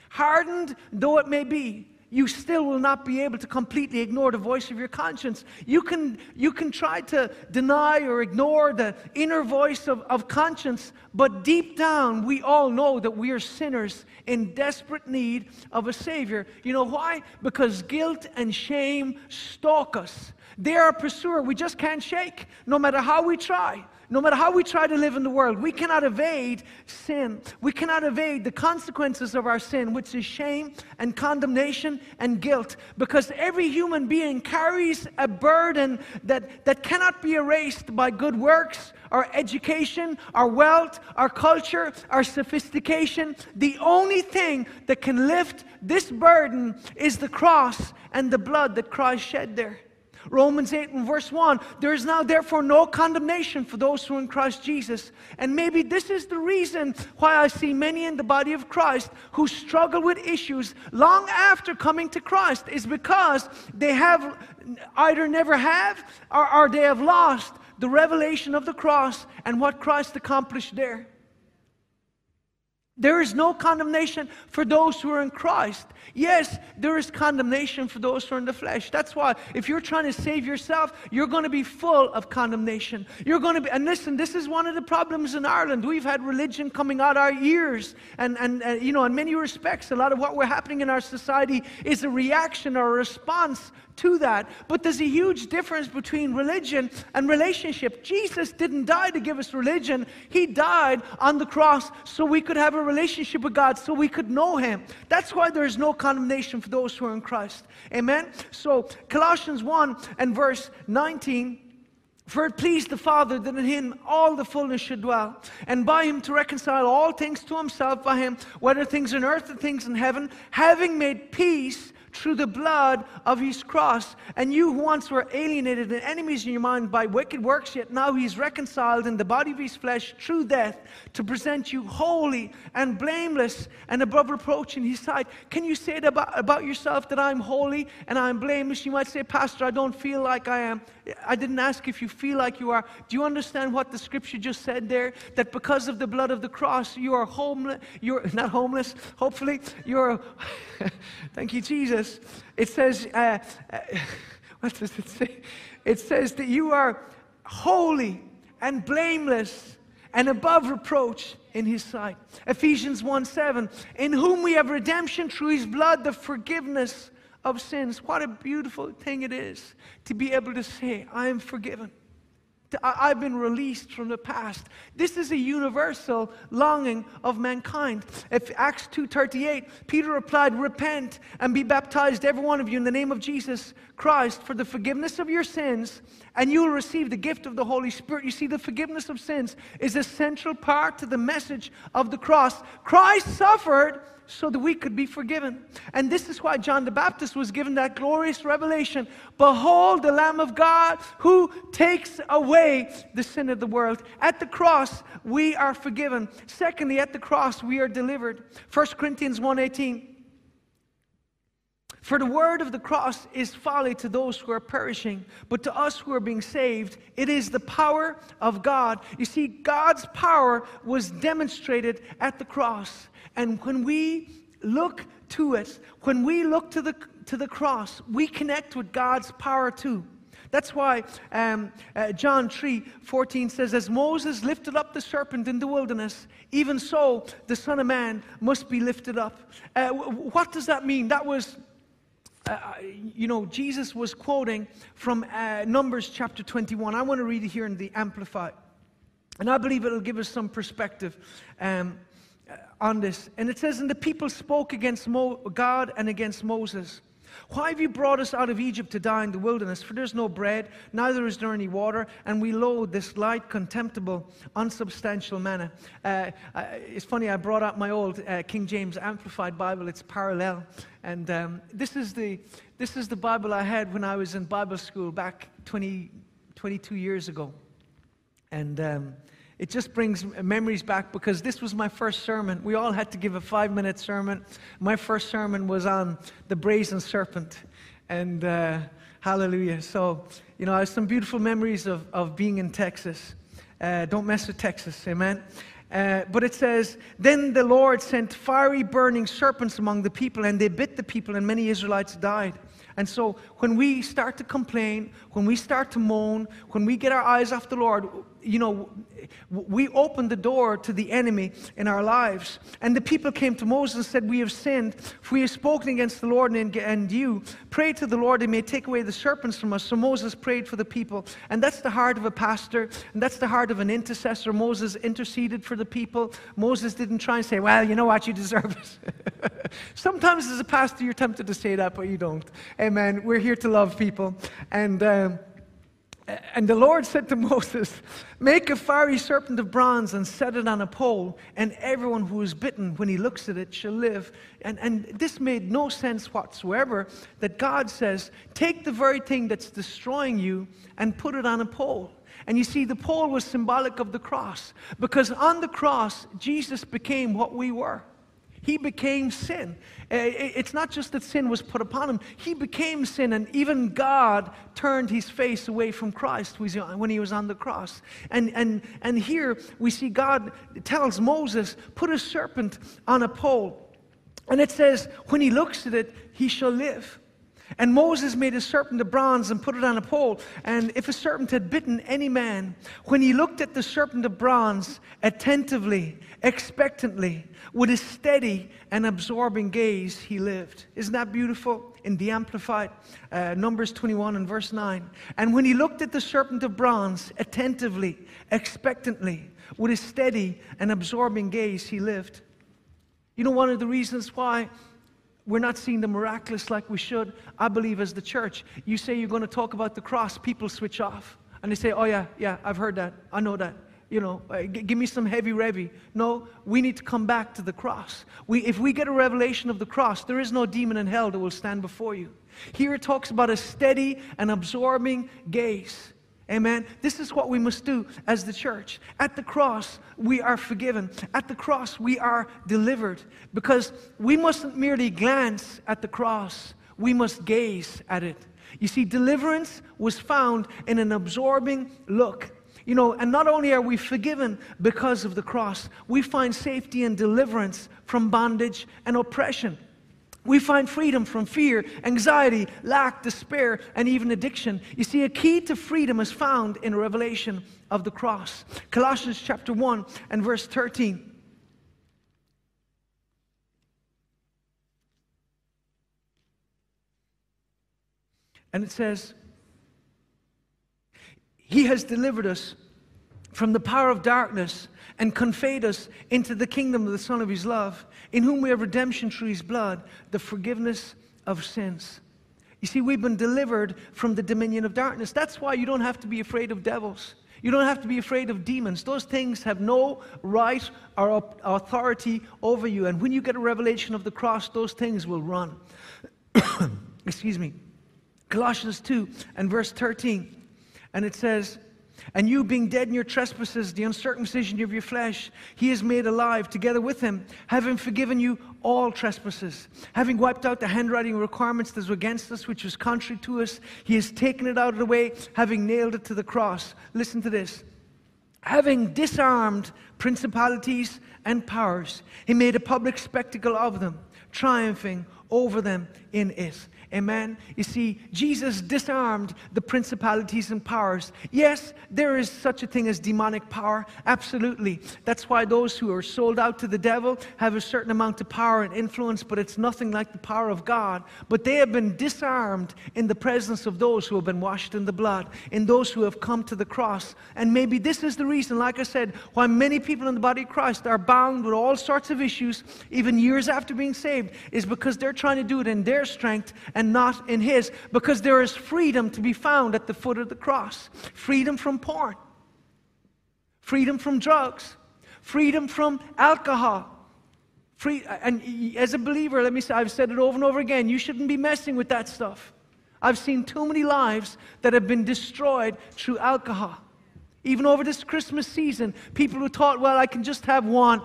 Hardened though it may be, you still will not be able to completely ignore the voice of your conscience. You can, you can try to deny or ignore the inner voice of, of conscience, but deep down, we all know that we are sinners in desperate need of a Savior. You know why? Because guilt and shame stalk us. They are a pursuer we just can't shake, no matter how we try. No matter how we try to live in the world, we cannot evade sin. We cannot evade the consequences of our sin, which is shame and condemnation and guilt. Because every human being carries a burden that, that cannot be erased by good works, our education, our wealth, our culture, our sophistication. The only thing that can lift this burden is the cross and the blood that Christ shed there. Romans 8 and verse 1 there is now therefore no condemnation for those who are in Christ Jesus. And maybe this is the reason why I see many in the body of Christ who struggle with issues long after coming to Christ, is because they have either never have or, or they have lost the revelation of the cross and what Christ accomplished there. There is no condemnation for those who are in Christ. Yes, there is condemnation for those who are in the flesh. That's why if you're trying to save yourself, you're going to be full of condemnation. You're going to be, and listen, this is one of the problems in Ireland. We've had religion coming out our ears, and, and, and you know, in many respects, a lot of what we're happening in our society is a reaction or a response to that. But there's a huge difference between religion and relationship. Jesus didn't die to give us religion, He died on the cross so we could have a relationship with God, so we could know Him. That's why there is no condemnation for those who are in Christ. Amen? So, Colossians 1 and verse 19. For it pleased the Father that in him all the fullness should dwell, and by him to reconcile all things to himself by him, whether things in earth or things in heaven, having made peace through the blood of his cross. And you who once were alienated and enemies in your mind by wicked works, yet now he's reconciled in the body of his flesh through death to present you holy and blameless and above reproach in his sight. Can you say about, about yourself that I'm holy and I'm blameless? You might say, Pastor, I don't feel like I am. I didn't ask if you feel like you are. Do you understand what the scripture just said there? That because of the blood of the cross, you are homeless. You're not homeless, hopefully. You're, thank you, Jesus. It says, uh, uh, what does it say? It says that you are holy and blameless and above reproach in his sight. Ephesians 1 7, in whom we have redemption through his blood, the forgiveness of sins. What a beautiful thing it is to be able to say, I am forgiven. I've been released from the past. This is a universal longing of mankind. If Acts 2:38, Peter replied, "Repent and be baptized every one of you in the name of Jesus Christ for the forgiveness of your sins, and you will receive the gift of the Holy Spirit." You see the forgiveness of sins is a central part to the message of the cross. Christ suffered so that we could be forgiven. And this is why John the Baptist was given that glorious revelation Behold, the Lamb of God who takes away the sin of the world. At the cross, we are forgiven. Secondly, at the cross, we are delivered. 1 Corinthians 1:18. For the word of the cross is folly to those who are perishing, but to us who are being saved, it is the power of God. You see, God's power was demonstrated at the cross. And when we look to it, when we look to the, to the cross, we connect with God's power too. That's why um, uh, John 3 14 says, As Moses lifted up the serpent in the wilderness, even so the Son of Man must be lifted up. Uh, what does that mean? That was uh, uh, you know, Jesus was quoting from uh, Numbers chapter 21. I want to read it here in the Amplified. And I believe it'll give us some perspective. Um, on this. And it says, And the people spoke against Mo- God and against Moses. Why have you brought us out of Egypt to die in the wilderness? For there's no bread, neither is there any water, and we load this light, contemptible, unsubstantial manna. Uh, uh, it's funny, I brought out my old uh, King James Amplified Bible, it's parallel. And um, this, is the, this is the Bible I had when I was in Bible school back 20, 22 years ago. And um, it just brings memories back because this was my first sermon. We all had to give a five minute sermon. My first sermon was on the brazen serpent. And uh, hallelujah. So, you know, I have some beautiful memories of, of being in Texas. Uh, don't mess with Texas, amen. Uh, but it says, Then the Lord sent fiery burning serpents among the people, and they bit the people, and many Israelites died. And so when we start to complain, when we start to moan, when we get our eyes off the Lord, you know, we opened the door to the enemy in our lives. And the people came to Moses and said, We have sinned, for we have spoken against the Lord and, and you. Pray to the Lord, he may take away the serpents from us. So Moses prayed for the people. And that's the heart of a pastor, and that's the heart of an intercessor. Moses interceded for the people. Moses didn't try and say, Well, you know what, you deserve it. Sometimes as a pastor, you're tempted to say that, but you don't. Amen. We're here to love people. And. Um, and the Lord said to Moses, Make a fiery serpent of bronze and set it on a pole, and everyone who is bitten, when he looks at it, shall live. And, and this made no sense whatsoever that God says, Take the very thing that's destroying you and put it on a pole. And you see, the pole was symbolic of the cross, because on the cross, Jesus became what we were. He became sin. Eh, eh, it's not just that sin was put upon him, he became sin, and even God turned his face away from Christ when he was on the cross. And, and, and here we see God tells Moses, Put a serpent on a pole. And it says, When he looks at it, he shall live. And Moses made a serpent of bronze and put it on a pole. And if a serpent had bitten any man, when he looked at the serpent of bronze attentively, expectantly, with a steady and absorbing gaze, he lived. Isn't that beautiful? In the Amplified, uh, Numbers 21 and verse 9. And when he looked at the serpent of bronze attentively, expectantly, with a steady and absorbing gaze, he lived. You know, one of the reasons why we're not seeing the miraculous like we should. I believe as the church, you say you're going to talk about the cross, people switch off. And they say, oh, yeah, yeah, I've heard that. I know that. you know, uh, g- give me some heavy revy. No, we need to come back to the cross. We, if we get a revelation of the cross, there is no demon in hell that will stand before you. Here it talks about a steady and absorbing gaze. Amen. This is what we must do as the church. At the cross, we are forgiven. At the cross, we are delivered. Because we mustn't merely glance at the cross, we must gaze at it. You see, deliverance was found in an absorbing look. You know, and not only are we forgiven because of the cross, we find safety and deliverance from bondage and oppression. We find freedom from fear, anxiety, lack, despair, and even addiction. You see, a key to freedom is found in revelation of the cross. Colossians chapter 1 and verse 13. And it says, He has delivered us from the power of darkness and conveyed us into the kingdom of the Son of His love, in whom we have redemption through His blood, the forgiveness of sins. You see, we've been delivered from the dominion of darkness. That's why you don't have to be afraid of devils. You don't have to be afraid of demons. Those things have no right or authority over you. And when you get a revelation of the cross, those things will run. Excuse me. Colossians 2 and verse 13. And it says, and you, being dead in your trespasses, the uncircumcision of your flesh, he is made alive together with him, having forgiven you all trespasses. Having wiped out the handwriting requirements that was against us, which was contrary to us, he has taken it out of the way, having nailed it to the cross. Listen to this. Having disarmed principalities and powers, he made a public spectacle of them, triumphing over them in it. Amen. You see, Jesus disarmed the principalities and powers. Yes, there is such a thing as demonic power. Absolutely. That's why those who are sold out to the devil have a certain amount of power and influence, but it's nothing like the power of God. But they have been disarmed in the presence of those who have been washed in the blood, in those who have come to the cross. And maybe this is the reason, like I said, why many people in the body of Christ are bound with all sorts of issues, even years after being saved, is because they're trying to do it in their strength and not in His, because there is freedom to be found at the foot of the cross freedom from porn, freedom from drugs, freedom from alcohol. Free, and as a believer, let me say, I've said it over and over again, you shouldn't be messing with that stuff. I've seen too many lives that have been destroyed through alcohol. Even over this Christmas season, people who thought, well, I can just have one,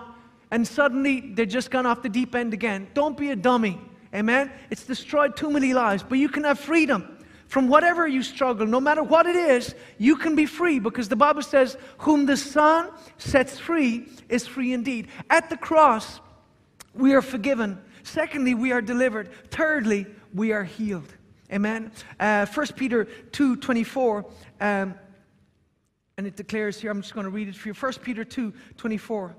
and suddenly they're just gone off the deep end again. Don't be a dummy. Amen? It's destroyed too many lives, but you can have freedom from whatever you struggle, no matter what it is, you can be free because the Bible says, Whom the Son sets free is free indeed. At the cross, we are forgiven. Secondly, we are delivered. Thirdly, we are healed. Amen. Uh, 1 Peter 2 24, um, and it declares here, I'm just going to read it for you. 1 Peter 2 24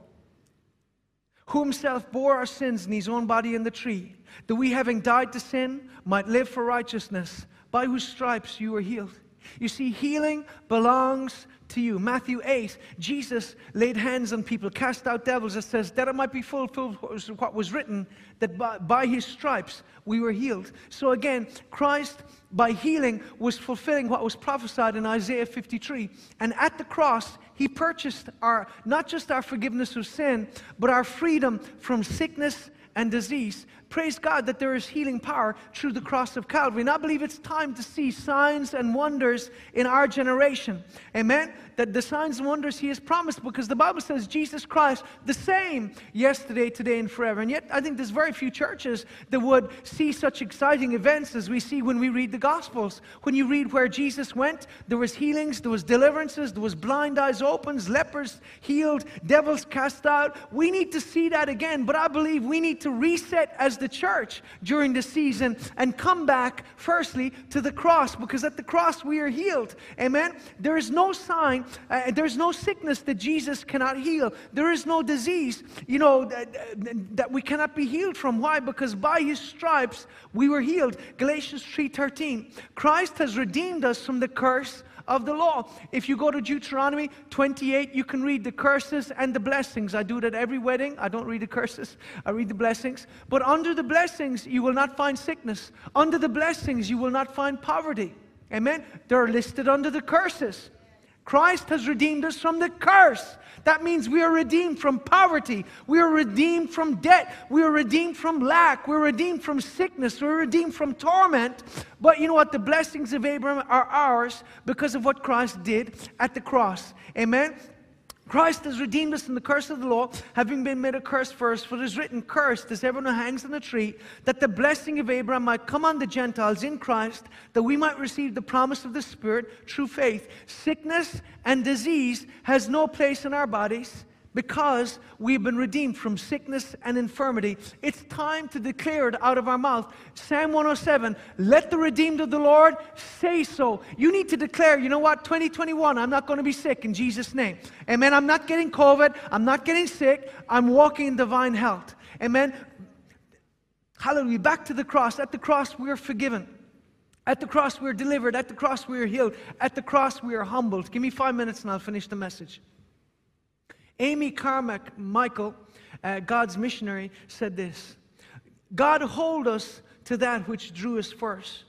who himself bore our sins in his own body in the tree, that we, having died to sin, might live for righteousness, by whose stripes you were healed. You see, healing belongs to you. Matthew 8, Jesus laid hands on people, cast out devils. It says, that it might be fulfilled what was written, that by, by his stripes we were healed. So again, Christ, by healing, was fulfilling what was prophesied in Isaiah 53. And at the cross, he purchased our, not just our forgiveness of sin, but our freedom from sickness and disease. Praise God that there is healing power through the cross of Calvary. And I believe it's time to see signs and wonders in our generation. Amen? That the signs and wonders He has promised because the Bible says Jesus Christ, the same yesterday, today, and forever. And yet, I think there's very few churches that would see such exciting events as we see when we read the Gospels. When you read where Jesus went, there was healings, there was deliverances, there was blind eyes opened, lepers healed, devils cast out. We need to see that again, but I believe we need to reset as the church during the season and come back, firstly, to the cross, because at the cross we are healed. Amen? There is no sign, uh, there's no sickness that Jesus cannot heal. There is no disease, you know, that, that we cannot be healed from. Why? Because by his stripes we were healed. Galatians 3:13. Christ has redeemed us from the curse of the law. If you go to Deuteronomy 28, you can read the curses and the blessings. I do that every wedding. I don't read the curses, I read the blessings. But under the blessings, you will not find sickness. Under the blessings, you will not find poverty. Amen? They're listed under the curses. Christ has redeemed us from the curse. That means we are redeemed from poverty. We are redeemed from debt. We are redeemed from lack. We're redeemed from sickness. We're redeemed from torment. But you know what? The blessings of Abraham are ours because of what Christ did at the cross. Amen? Christ has redeemed us from the curse of the law, having been made a curse for us. For it is written, Cursed is everyone who hangs on the tree, that the blessing of Abraham might come on the Gentiles in Christ, that we might receive the promise of the Spirit through faith. Sickness and disease has no place in our bodies because we've been redeemed from sickness and infirmity. It's time to declare it out of our mouth. Psalm 107 Let the redeemed of the Lord say so. You need to declare, you know what, 2021, I'm not going to be sick in Jesus' name. Amen. I'm not getting COVID. I'm not getting sick. I'm walking in divine health. Amen. Hallelujah. Back to the cross. At the cross, we are forgiven. At the cross, we are delivered. At the cross, we are healed. At the cross, we are humbled. Give me five minutes and I'll finish the message. Amy Carmichael, uh, God's missionary, said this God hold us to that which drew us first.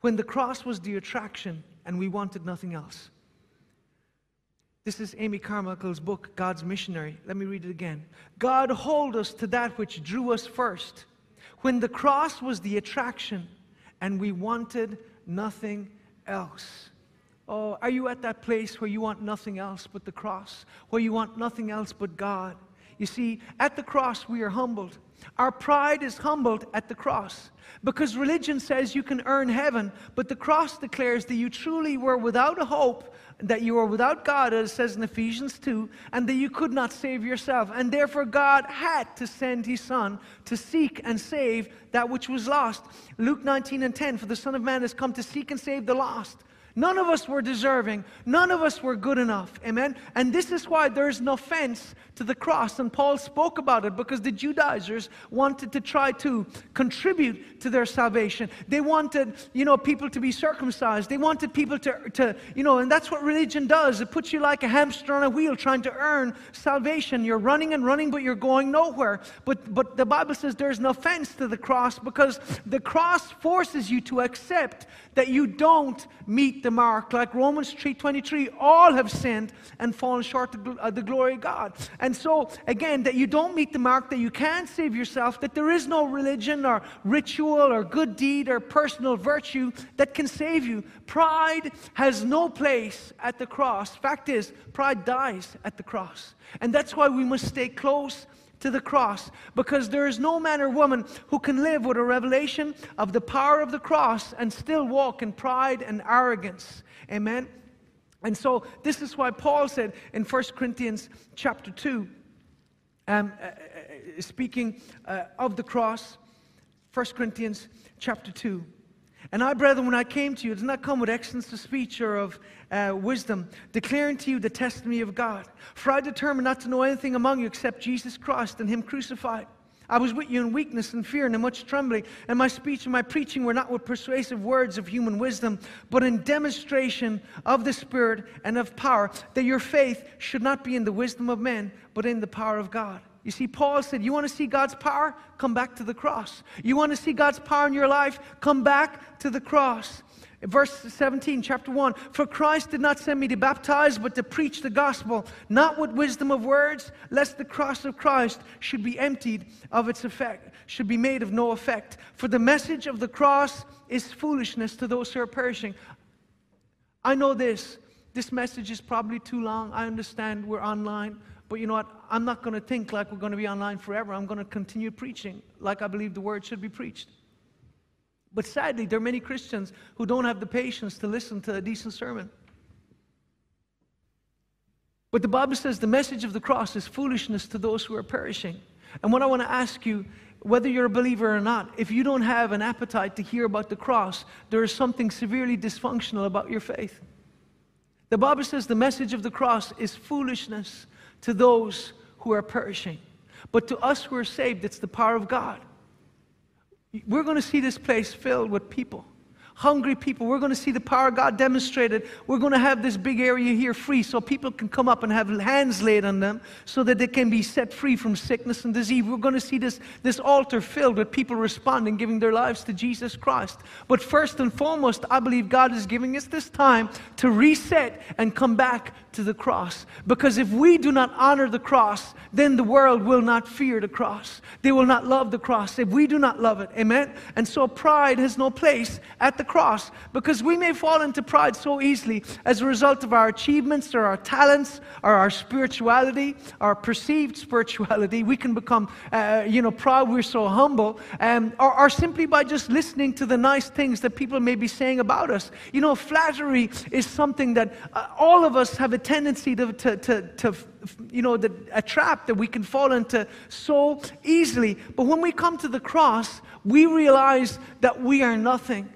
When the cross was the attraction and we wanted nothing else. This is Amy Carmichael's book, God's Missionary. Let me read it again. God hold us to that which drew us first. When the cross was the attraction and we wanted nothing else. Oh, are you at that place where you want nothing else but the cross? Where you want nothing else but God? You see, at the cross we are humbled. Our pride is humbled at the cross because religion says you can earn heaven, but the cross declares that you truly were without a hope, that you were without God, as it says in Ephesians 2, and that you could not save yourself. And therefore, God had to send his Son to seek and save that which was lost. Luke 19 and 10 For the Son of Man has come to seek and save the lost. None of us were deserving. None of us were good enough. Amen. And this is why there's no offense to the cross. And Paul spoke about it because the Judaizers wanted to try to contribute to their salvation. They wanted, you know, people to be circumcised. They wanted people to, to you know, and that's what religion does. It puts you like a hamster on a wheel trying to earn salvation. You're running and running, but you're going nowhere. But, but the Bible says there's no offense to the cross because the cross forces you to accept that you don't meet the mark. Like Romans 3.23, all have sinned and fallen short of the glory of God. And so, again, that you don't meet the mark, that you can't save yourself, that there is no religion or ritual or good deed or personal virtue that can save you. Pride has no place at the cross. Fact is, pride dies at the cross. And that's why we must stay close to the cross because there is no man or woman who can live with a revelation of the power of the cross and still walk in pride and arrogance. Amen. And so this is why Paul said in 1 Corinthians chapter 2, um, uh, uh, speaking uh, of the cross, 1 Corinthians chapter 2. And I, brethren, when I came to you, did not come with excellence of speech or of uh, wisdom, declaring to you the testimony of God. For I determined not to know anything among you except Jesus Christ and Him crucified. I was with you in weakness and fear and in much trembling, and my speech and my preaching were not with persuasive words of human wisdom, but in demonstration of the Spirit and of power, that your faith should not be in the wisdom of men, but in the power of God. You see, Paul said, You want to see God's power? Come back to the cross. You want to see God's power in your life? Come back to the cross. Verse 17, chapter 1 For Christ did not send me to baptize, but to preach the gospel, not with wisdom of words, lest the cross of Christ should be emptied of its effect, should be made of no effect. For the message of the cross is foolishness to those who are perishing. I know this. This message is probably too long. I understand we're online. But you know what? I'm not going to think like we're going to be online forever. I'm going to continue preaching like I believe the word should be preached. But sadly, there are many Christians who don't have the patience to listen to a decent sermon. But the Bible says the message of the cross is foolishness to those who are perishing. And what I want to ask you, whether you're a believer or not, if you don't have an appetite to hear about the cross, there is something severely dysfunctional about your faith. The Bible says the message of the cross is foolishness to those who are perishing. But to us who are saved, it's the power of God. We're going to see this place filled with people hungry people. We're going to see the power of God demonstrated. We're going to have this big area here free so people can come up and have hands laid on them so that they can be set free from sickness and disease. We're going to see this, this altar filled with people responding, giving their lives to Jesus Christ. But first and foremost, I believe God is giving us this time to reset and come back to the cross. Because if we do not honor the cross, then the world will not fear the cross. They will not love the cross if we do not love it. Amen? And so pride has no place at the cross because we may fall into pride so easily as a result of our achievements or our talents or our spirituality, our perceived spirituality. We can become, uh, you know, proud, we're so humble, um, or, or simply by just listening to the nice things that people may be saying about us. You know, flattery is something that uh, all of us have a tendency to, to, to, to you know, the, a trap that we can fall into so easily. But when we come to the cross, we realize that we are nothing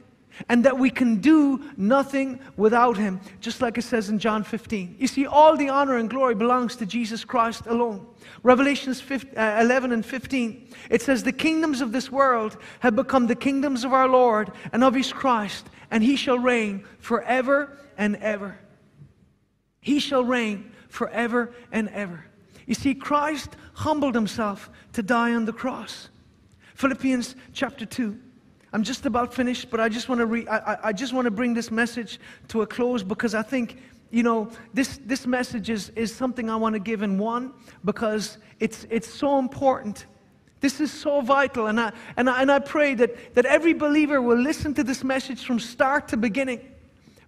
and that we can do nothing without him, just like it says in John 15. You see, all the honor and glory belongs to Jesus Christ alone. Revelations 15, uh, 11 and 15, it says, The kingdoms of this world have become the kingdoms of our Lord and of his Christ, and he shall reign forever and ever. He shall reign forever and ever. You see, Christ humbled himself to die on the cross. Philippians chapter 2. I'm just about finished, but I just want to re- I, I just want to bring this message to a close because I think you know this this message is is something I want to give in one because it's it's so important. This is so vital, and I and I, and I pray that that every believer will listen to this message from start to beginning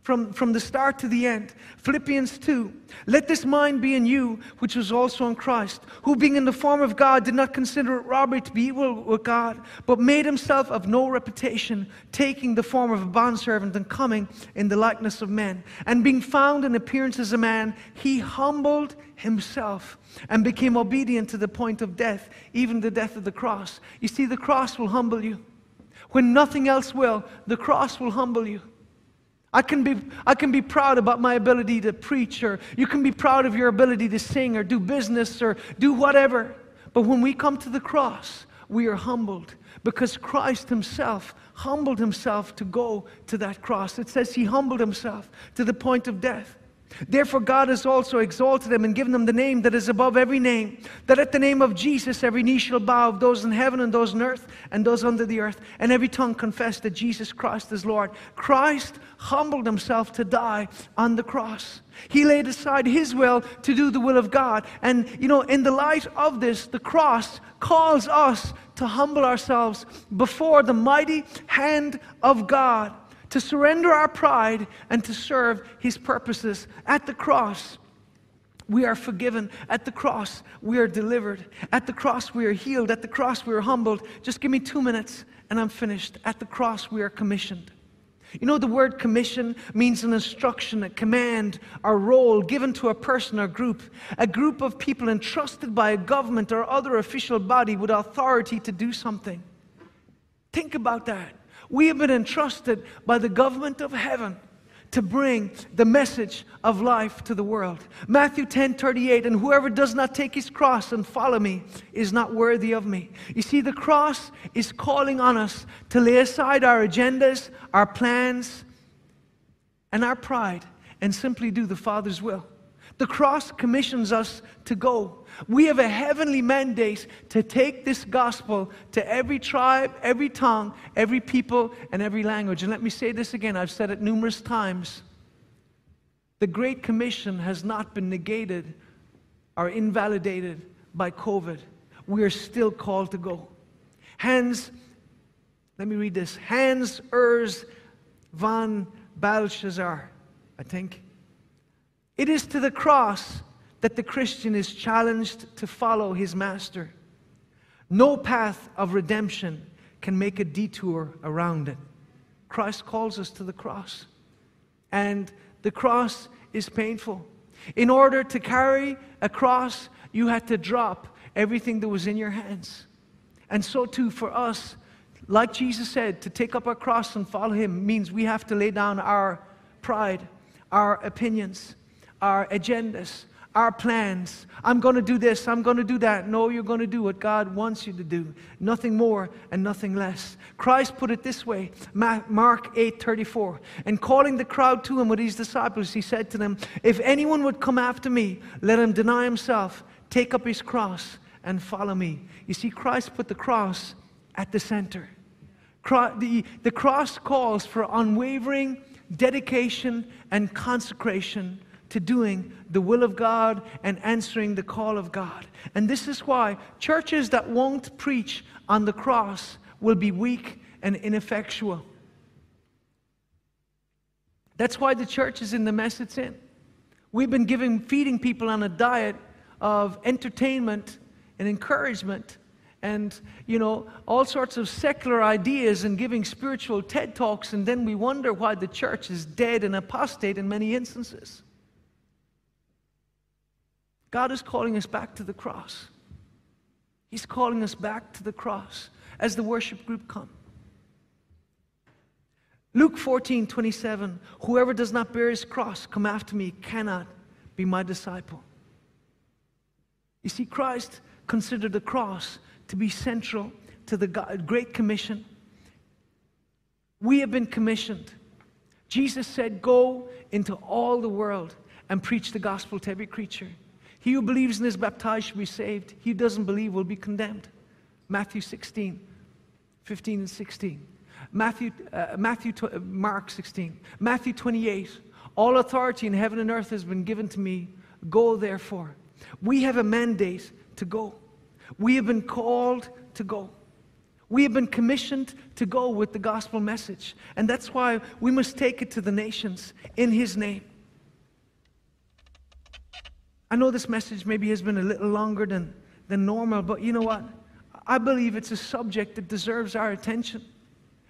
from, from the start to the end. Philippians 2 Let this mind be in you, which was also in Christ, who being in the form of God did not consider it robbery to be equal with God, but made himself of no reputation, taking the form of a bondservant and coming in the likeness of men. And being found in appearance as a man, he humbled himself and became obedient to the point of death, even the death of the cross. You see, the cross will humble you. When nothing else will, the cross will humble you. I can, be, I can be proud about my ability to preach, or you can be proud of your ability to sing, or do business, or do whatever. But when we come to the cross, we are humbled because Christ Himself humbled Himself to go to that cross. It says He humbled Himself to the point of death. Therefore, God has also exalted him and given him the name that is above every name, that at the name of Jesus every knee shall bow of those in heaven and those on earth and those under the earth, and every tongue confess that Jesus Christ is Lord. Christ humbled himself to die on the cross. He laid aside his will to do the will of God. And, you know, in the light of this, the cross calls us to humble ourselves before the mighty hand of God to surrender our pride and to serve His purposes. At the cross, we are forgiven. At the cross, we are delivered. At the cross, we are healed. At the cross, we are humbled. Just give me two minutes and I'm finished. At the cross, we are commissioned. You know, the word commission means an instruction, a command, a role given to a person or group, a group of people entrusted by a government or other official body with authority to do something. Think about that. We have been entrusted by the government of heaven to bring the message of life to the world. Matthew 10 38, and whoever does not take his cross and follow me is not worthy of me. You see, the cross is calling on us to lay aside our agendas, our plans, and our pride and simply do the Father's will. The cross commissions us to go. We have a heavenly mandate to take this gospel to every tribe, every tongue, every people, and every language. And let me say this again I've said it numerous times. The Great Commission has not been negated or invalidated by COVID. We are still called to go. Hans, let me read this Hans Urs von Balthasar, I think. It is to the cross that the Christian is challenged to follow his master. No path of redemption can make a detour around it. Christ calls us to the cross. And the cross is painful. In order to carry a cross, you had to drop everything that was in your hands. And so, too, for us, like Jesus said, to take up our cross and follow Him means we have to lay down our pride, our opinions, our agendas, our plans. I'm going to do this, I'm going to do that. No, you're going to do what God wants you to do. Nothing more and nothing less. Christ put it this way, Mark 8:34. And calling the crowd to him with his disciples, he said to them, "If anyone would come after me, let him deny himself, take up his cross and follow me." You see Christ put the cross at the center. The, the cross calls for unwavering dedication and consecration to doing the will of God and answering the call of God. And this is why churches that won't preach on the cross will be weak and ineffectual. That's why the church is in the mess it's in. We've been giving, feeding people on a diet of entertainment and encouragement and you know all sorts of secular ideas and giving spiritual ted talks and then we wonder why the church is dead and apostate in many instances God is calling us back to the cross. He's calling us back to the cross as the worship group come. Luke 14, 27, whoever does not bear his cross, come after me, cannot be my disciple. You see, Christ considered the cross to be central to the Great Commission. We have been commissioned. Jesus said, Go into all the world and preach the gospel to every creature. He who believes and is baptized shall be saved. He who doesn't believe will be condemned. Matthew 16, 15 and 16. Matthew, uh, Matthew, uh, Mark 16. Matthew 28. All authority in heaven and earth has been given to me. Go therefore. We have a mandate to go. We have been called to go. We have been commissioned to go with the gospel message. And that's why we must take it to the nations in His name. I know this message maybe has been a little longer than, than normal, but you know what? I believe it's a subject that deserves our attention.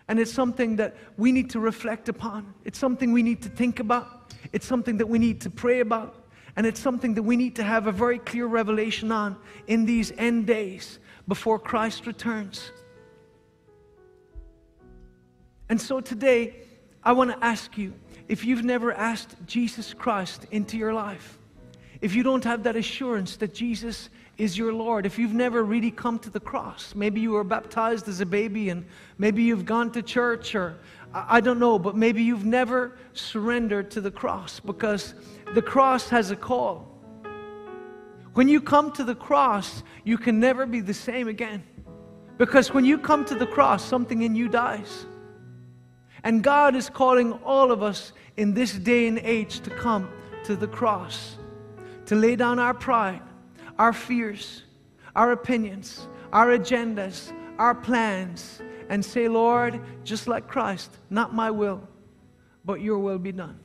And it's something that we need to reflect upon. It's something we need to think about. It's something that we need to pray about. And it's something that we need to have a very clear revelation on in these end days before Christ returns. And so today, I want to ask you if you've never asked Jesus Christ into your life, if you don't have that assurance that Jesus is your Lord, if you've never really come to the cross, maybe you were baptized as a baby and maybe you've gone to church or I don't know, but maybe you've never surrendered to the cross because the cross has a call. When you come to the cross, you can never be the same again. Because when you come to the cross, something in you dies. And God is calling all of us in this day and age to come to the cross to lay down our pride, our fears, our opinions, our agendas, our plans, and say, Lord, just like Christ, not my will, but your will be done.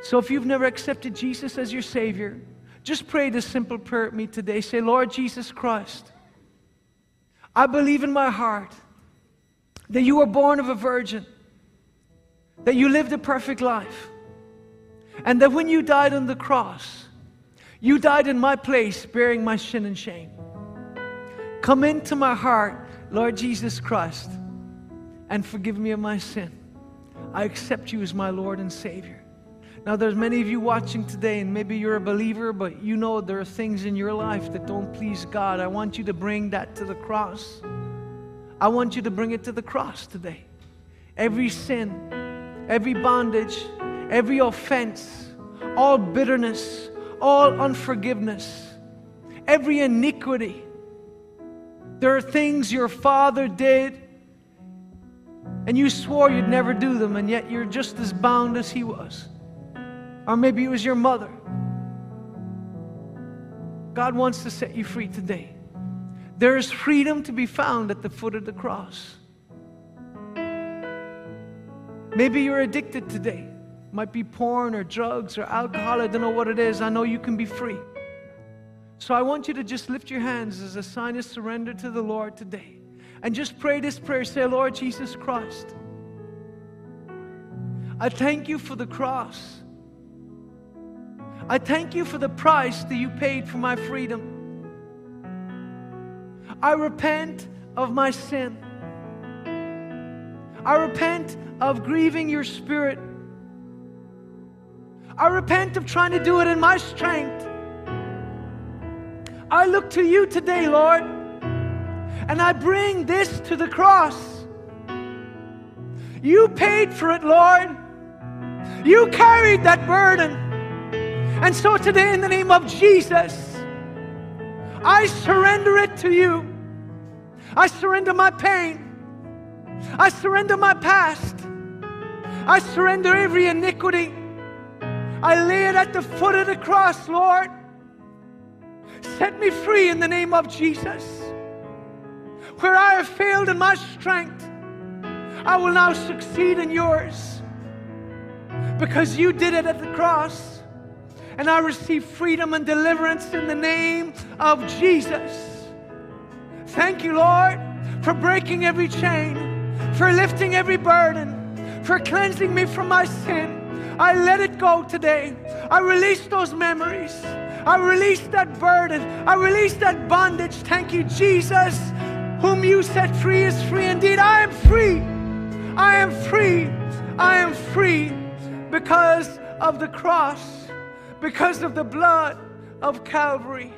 So if you've never accepted Jesus as your Savior, just pray this simple prayer with me today. Say, Lord Jesus Christ, I believe in my heart that you were born of a virgin, that you lived a perfect life and that when you died on the cross, you died in my place, bearing my sin and shame. Come into my heart, Lord Jesus Christ, and forgive me of my sin. I accept you as my Lord and Savior. Now, there's many of you watching today, and maybe you're a believer, but you know there are things in your life that don't please God. I want you to bring that to the cross. I want you to bring it to the cross today. Every sin, every bondage, every offense, all bitterness, all unforgiveness, every iniquity. There are things your father did, and you swore you'd never do them, and yet you're just as bound as he was. Or maybe it was your mother. God wants to set you free today. There is freedom to be found at the foot of the cross. Maybe you're addicted today might be porn or drugs or alcohol. I don't know what it is. I know you can be free. So I want you to just lift your hands as a sign of surrender to the Lord today. And just pray this prayer. Say, Lord Jesus Christ, I thank you for the cross. I thank you for the price that you paid for my freedom. I repent of my sin. I repent of grieving your spirit I repent of trying to do it in my strength. I look to you today, Lord, and I bring this to the cross. You paid for it, Lord. You carried that burden. And so today, in the name of Jesus, I surrender it to you. I surrender my pain. I surrender my past. I surrender every iniquity. I lay it at the foot of the cross, Lord. Set me free in the name of Jesus. Where I have failed in my strength, I will now succeed in yours. Because you did it at the cross. And I receive freedom and deliverance in the name of Jesus. Thank you, Lord, for breaking every chain, for lifting every burden, for cleansing me from my sin. I let it go today. I release those memories. I release that burden. I release that bondage. Thank you, Jesus. Whom you set free is free indeed. I am free. I am free. I am free because of the cross, because of the blood of Calvary.